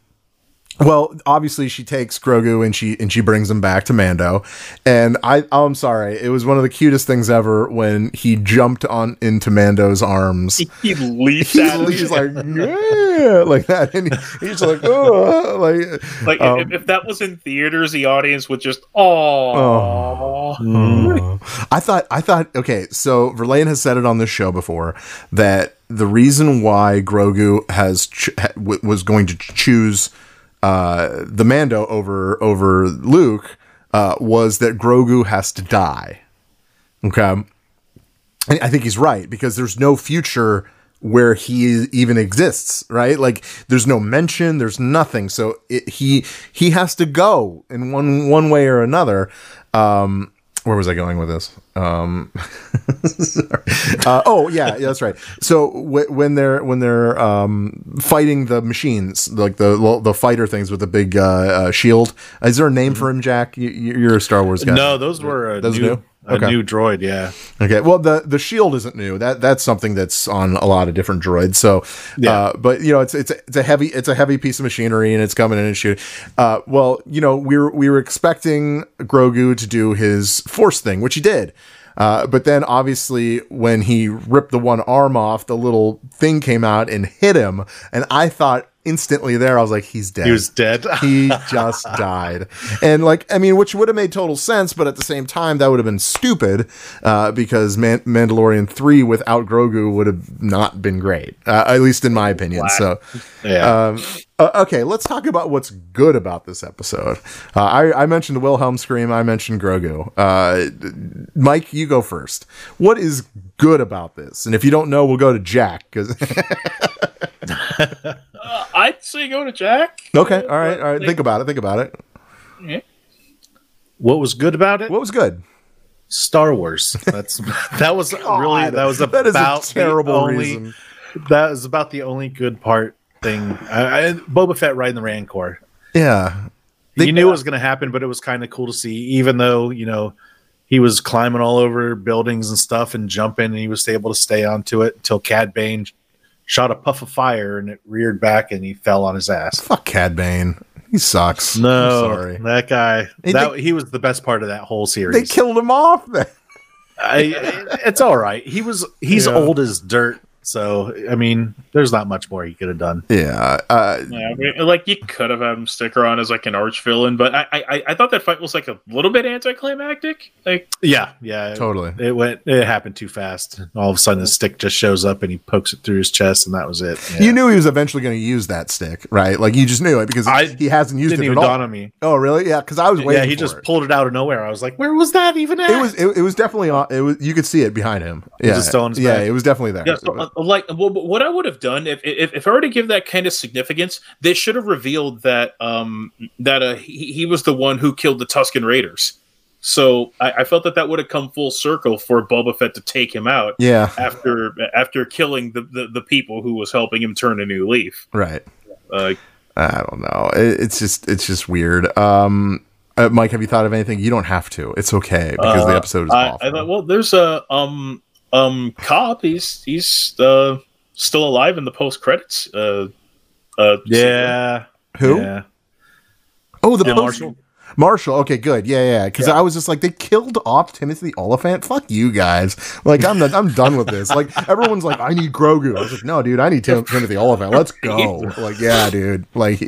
Well, obviously she takes Grogu and she and she brings him back to Mando, and I oh, I'm sorry, it was one of the cutest things ever when he jumped on into Mando's arms. He leaps He's, at he's like yeah, like that, and he, he's like oh, like like um, if, if that was in theaters, the audience would just oh. Oh. I thought I thought okay, so Verlaine has said it on this show before that the reason why Grogu has ch- was going to choose uh, the Mando over over Luke uh, was that Grogu has to die. Okay, I think he's right because there's no future where he even exists, right? Like there's no mention, there's nothing. So it, he he has to go in one one way or another. Um, where was I going with this? Um, uh, oh yeah, yeah, that's right. So w- when they're when they're um, fighting the machines, like the the fighter things with the big uh, uh, shield, is there a name for him, Jack? You, you're a Star Wars guy. No, those were a Those new, new? A Okay. new droid. Yeah, Okay, well the the shield isn't new. That that's something that's on a lot of different droids. So, Yeah. uh, but you know, it's it's a, it's a heavy it's a heavy piece of machinery, and it's coming in and shooting. Uh, well, you know, we were we were expecting Grogu to do his force thing, which he did. Uh, but then obviously when he ripped the one arm off, the little thing came out and hit him, and I thought instantly there, I was like, he's dead. he was dead. he just died. And like i mean which would have made total sense but at the same time that would have been stupid uh, because Man- mandalorian 3 without grogu would have not been great uh, at least in my opinion so. Yeah, um, uh, okay let's talk about what's good about this episode. Uh, I, I mentioned the wilhelm scream i mentioned grogu. Uh, mike you go first. What is good about this? And if you don't know we'll go to jack because Uh, I'd say go to Jack. okay all right all right think about it think about it what was good about it? what was good Star Wars. That's that was really that was that is about a terrible the only, reason That was about the only good part thing. I, I, Boba Fett riding the Rancor. yeah you knew it was going to happen, but it was kind of cool to see, even though you know he was climbing all over buildings and stuff and jumping, and he was able to stay onto it until Cad Bane shot a puff of fire and it reared back and he fell on his ass. Fuck Cad Bane. He sucks. No, I'm sorry. that guy. They- that he was the best part of that whole series. They killed him off. I, it's all right. He was he's Yeah. old as dirt, so I mean, there's not much more he could have done. Yeah. Uh, Yeah, I mean, like you could have had him stick around as like an arch villain, but I, I I thought that fight was like a little bit anticlimactic. Like Yeah, yeah, Totally. It went. It happened too fast. All of a sudden, the stick just shows up and he pokes it through his chest, and that was it. Yeah. You knew he was eventually going to use that stick, right? Like you just knew it because I he hasn't used didn't it even at all. on me. Oh, really? Yeah, because I was waiting. Yeah, he for just it. pulled it out of nowhere. I was like, "Where was that even at?" It was. It, it was definitely on. It was. You could see it behind him. Yeah. it still on his yeah. back? It was definitely there. Yeah, so, uh, like well, but what I would have done if, if if I were to give that kind of significance, they should have revealed that um that uh, he, he was the one who killed the Tusken Raiders. So I, I felt that that would have come full circle for Boba Fett to take him out yeah. after after killing the, the, the people who was helping him turn a new leaf. Right. Uh, I don't know. It, it's just. It's just weird. Um. Uh, Mike, have you thought of anything? You don't have to. It's okay because the Uh, episode is I, awful. I thought, well, there's a um um cop. He's he's uh, still alive in the post credits. Uh, uh, yeah. Who? Yeah. Oh, the Yeah, post- Marshall. Marshall. Okay, good. Yeah, yeah. Because I was just like, they killed off Timothy Olyphant. Fuck you guys. Like, I'm not, I'm done with this. Like, everyone's like, I need Grogu. I was like, no, dude, I need Tim- Timothy Olyphant. Let's go. Like, yeah, dude. Like,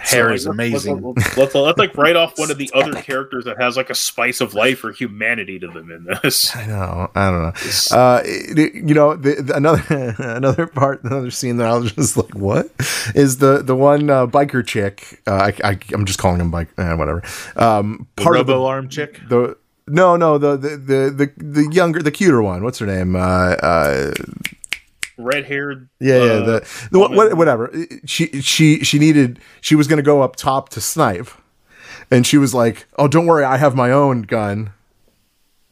Hair is So, like, amazing. Let's, let's, let's, like write off one of the other characters that has like a spice of life or humanity to them in this. I know. I don't know. Uh, you know, the, the, another another part, another scene that I was just like, what is the the one uh, biker chick? Uh, I, I I'm just calling him bike. Uh, whatever. Um, The part Robo of the, arm chick. the no no the, the the the the younger the cuter one. What's her name? Uh, uh, Red haired. yeah, yeah, uh, the, the what, whatever. She she she needed she was gonna go up top to snipe, and she was like, "Oh, don't worry, I have my own gun."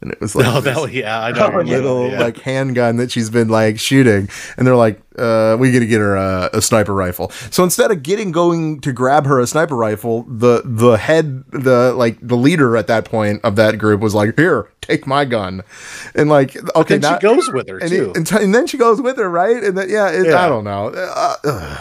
And it was like Oh, that yeah, I know. little yeah. like handgun that she's been like shooting, and they're like, uh, "We got to get her a, a sniper rifle." So instead of getting going to grab her a sniper rifle, the the head the like the leader at that point of that group was like, "Here, take my gun," and like okay, and now she goes with her and, too. it- and, t- and then she goes with her, right? And then yeah, it, I don't know. Uh.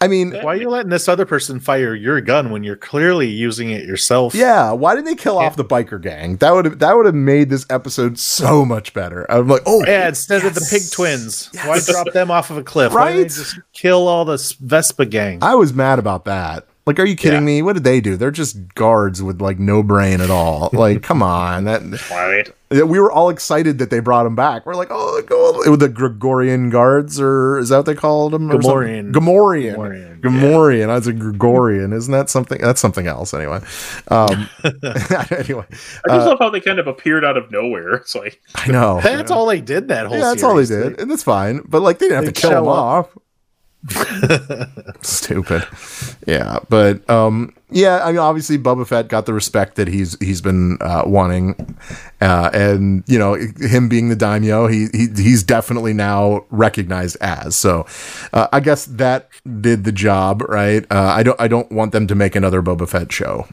I mean, Why are you letting this other person fire your gun when you're clearly using it yourself? yeah. Why didn't they kill off the biker gang? That would have that would have made this episode so much better. I'm like, oh, Yeah, instead of the pig twins, why drop them off of a cliff? Why didn't Right? they just kill all the Vespa gang? I was mad about that. Like, are you kidding Yeah. me? What did they do? They're just guards with like no brain at all. Like, come on. That Right. We were all excited that they brought him back. We're like, oh, go with the Gregorian guards, or is that what they called them? Or something? Gamorrean. Gamorrean. Gamorrean, Gamorrean. I was a Gregorian. Isn't that something? That's something else. Anyway. Um, anyway, I just love how they kind of appeared out of nowhere. It's like I know. That's all they did that whole Yeah, that's all they series. did, and that's fine. But like, they didn't have to kill him up. off. Stupid. Yeah, but um, yeah. I mean, obviously, Boba Fett got the respect that he's he's been uh, wanting, uh, and you know, him being the daimyo, he, he he's definitely now recognized as. So, uh, I guess that did the job, right? Uh, I don't I don't want them to make another Boba Fett show.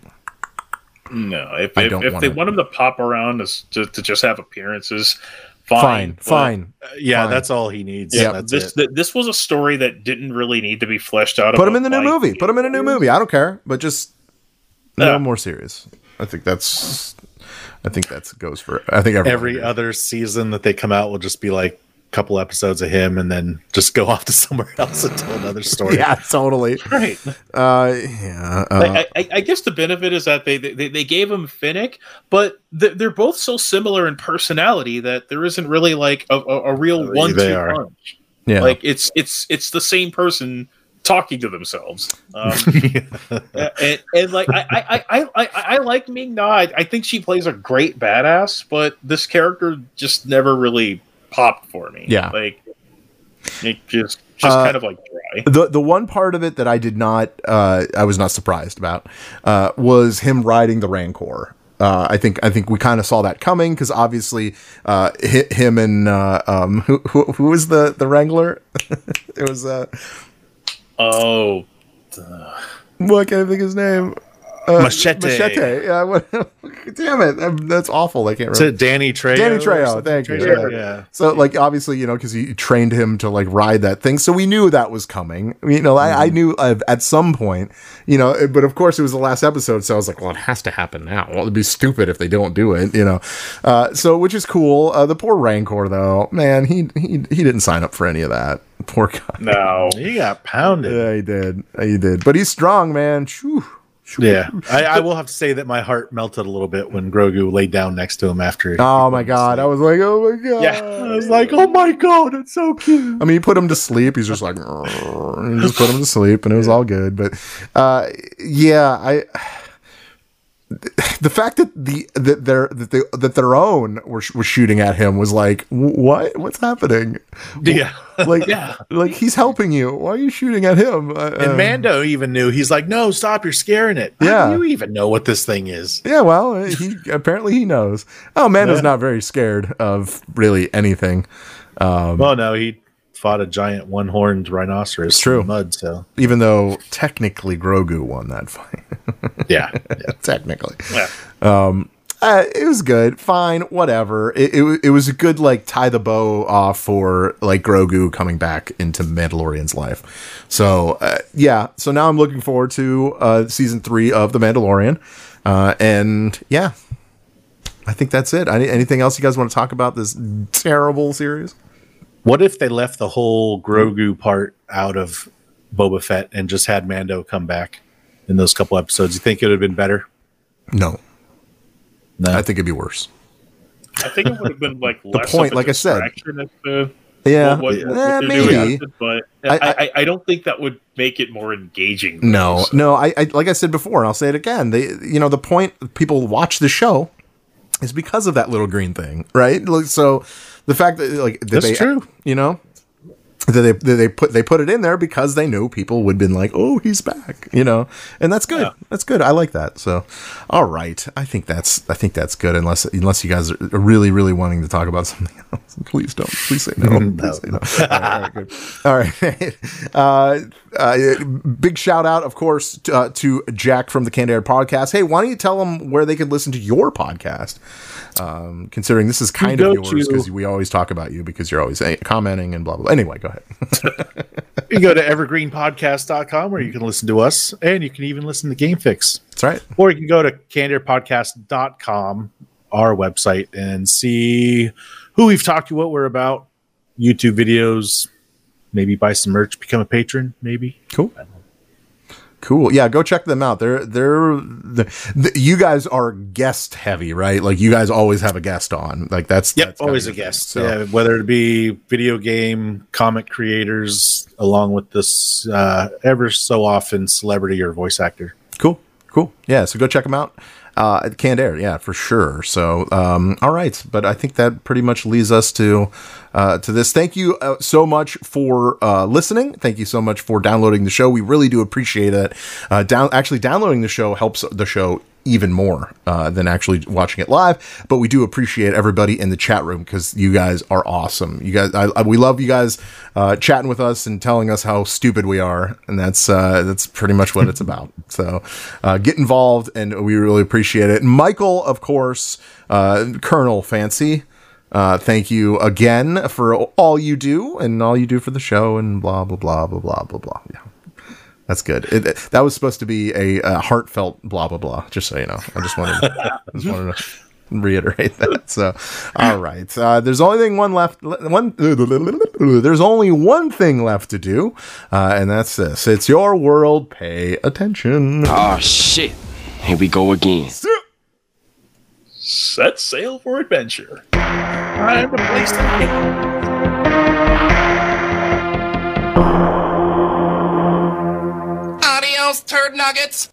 no, if I if, don't if they wanna- want him to pop around as, to, to just have appearances, fine, Fine, but- fine. Uh, yeah, Fine. that's all he needs. Yeah, that's this it. th- this was a story that didn't really need to be fleshed out. Put him in the new movie. Put him in a new movie. I don't care, but just no Yeah. more serious. I think that's. I think that goes for. I think everyone Every other season that they come out will just be like a couple episodes of him and then just go off to somewhere else and tell another story. Yeah, totally. Right. Uh, yeah. Uh, I, I, I guess the benefit is that they they, they gave him Fennec, but th- they're both so similar in personality that there isn't really like a, a, a real Oh, one they two punch. yeah. Like it's it's it's the same person talking to themselves. Um, and, and like I I, I, I, I like Ming Na. I, I think she plays a great badass, but this character just never really popped for me. Yeah. like it just just Uh, kind of like dry. the the one part of it that I did not uh, I was not surprised about uh, was him riding the Rancor. Uh, I think I think we kind of saw that coming because obviously uh, hi- him and uh, um, who, who who was the the Wrangler? it was uh, Oh, what can I think his name? Uh, Machete. Machete. Yeah. What, damn it, I'm- that's awful. I can't Is remember. it Danny Trejo? Danny Trejo, something? thank you. Yeah. Yeah. So, like, obviously, you know, because he trained him to like ride that thing, so we knew that was coming. You know, I, I knew uh, at some point, you know, but of course, it was the last episode, so I was like, well, it has to happen now. Well, it'd be stupid if they don't do it, you know. Uh, so, which is cool. Uh, the poor Rancor, though, man, he he he didn't sign up for any of that. Poor guy. no. He got pounded. Yeah, he did. He did. But he's strong, man. Phew. Yeah, I, I will have to say that my heart melted a little bit when Grogu laid down next to him after. Oh my god! I was like, oh my god! Yeah. I was like, oh my god, it's so cute. I mean, he put him to sleep. He's just like, and just put him to sleep, and it was all good. But uh, yeah, I. The fact that the that their that they that their own were was shooting at him was like, what? What's happening? Yeah, Like, yeah like he's helping you. Why are you shooting at him? Uh, and um, Mando even knew. He's like, "No, stop! You're scaring it." Yeah. How do you even know what this thing is? Yeah, well, he apparently he knows. Oh, Mando's not very scared of really anything. Um, Well, no, he fought a giant one-horned rhinoceros. True. in the mud. So even though technically Grogu won that fight. yeah, technically. Yeah. Um, uh, it was good, fine, whatever. It, it it was a good like tie the bow off for like Grogu coming back into Mandalorian's life. So uh, yeah, so now I'm looking forward to uh, season three of the Mandalorian, uh, and yeah, I think that's it. Any, anything else you guys want to talk about this terrible series? What if they left the whole Grogu part out of Boba Fett and just had Mando come back in those couple episodes? You think it would have been better? No, No. I think it'd be worse. I think it would have been like less point, of a like I said. distraction as Yeah, what, what, eh, what maybe. doing, but I, I- I, I, don't think that would make it more engaging. No, So- no. I, I like I said before, and I'll say it again. They, you know, the point people watch the show is because of that little green thing, right? So the fact that like that That's they, true. you know, that they that they put they put it in there because they knew people would been like, oh, he's back, you know, and that's good. Yeah. That's good. I like that. So, all right, I think that's I think that's good. Unless unless you guys are really really wanting to talk about something else, please don't. Please say no. Please say no. All right, all right, good. All right. Uh, uh, big shout out, of course, t- uh, to Jack from the Canned Air podcast. Hey, why don't you tell them where they can listen to your podcast? Um, considering this is kind of go yours because we always talk about you because you're always eh, commenting and blah blah. blah. Anyway, go ahead. You go to evergreenpodcast.com where you can listen to us and you can even listen to Game Fix. That's right. Or you can go to candidpodcast.com, our website, and see who we've talked to, what we're about, YouTube videos, maybe buy some merch, become a patron, maybe. Cool. Cool. Yeah, go check them out. They're they're the, you guys are guest heavy, right? Like you guys always have a guest on. Like that's Yep, that's always a guest. So, Yeah, whether it be video game, comic creators, along with this uh, ever so often celebrity or voice actor. Cool. Cool. Yeah. So go check them out. Uh, at Canned Air. Yeah, for sure. So, um, all right. But I think that pretty much leads us to, uh, to this. Thank you uh, so much for, uh, listening. Thank you so much for downloading the show. We really do appreciate it. Uh, down, actually downloading the show helps the show even more uh, than actually watching it live. But we do appreciate everybody in the chat room because you guys are awesome. You guys, I, I, we love you guys uh, chatting with us and telling us how stupid we are, and that's uh, that's pretty much what it's about. So uh, get involved, and we really appreciate it. Michael, of course, uh, Colonel Fancy. Uh, thank you again for all you do and all you do for the show and blah blah blah blah blah blah blah. Yeah. That's good. It, it- that was supposed to be a, uh heartfelt blah blah blah. Just so you know, I just wanted, I just wanted to reiterate that. So, all right. Uh, there's only thing one left. One. There's only one thing left to do, uh, and that's this. It's your world. Pay attention. Oh shit. Here we go again. Set sail for adventure. Time to play some games. Adios, turd nuggets.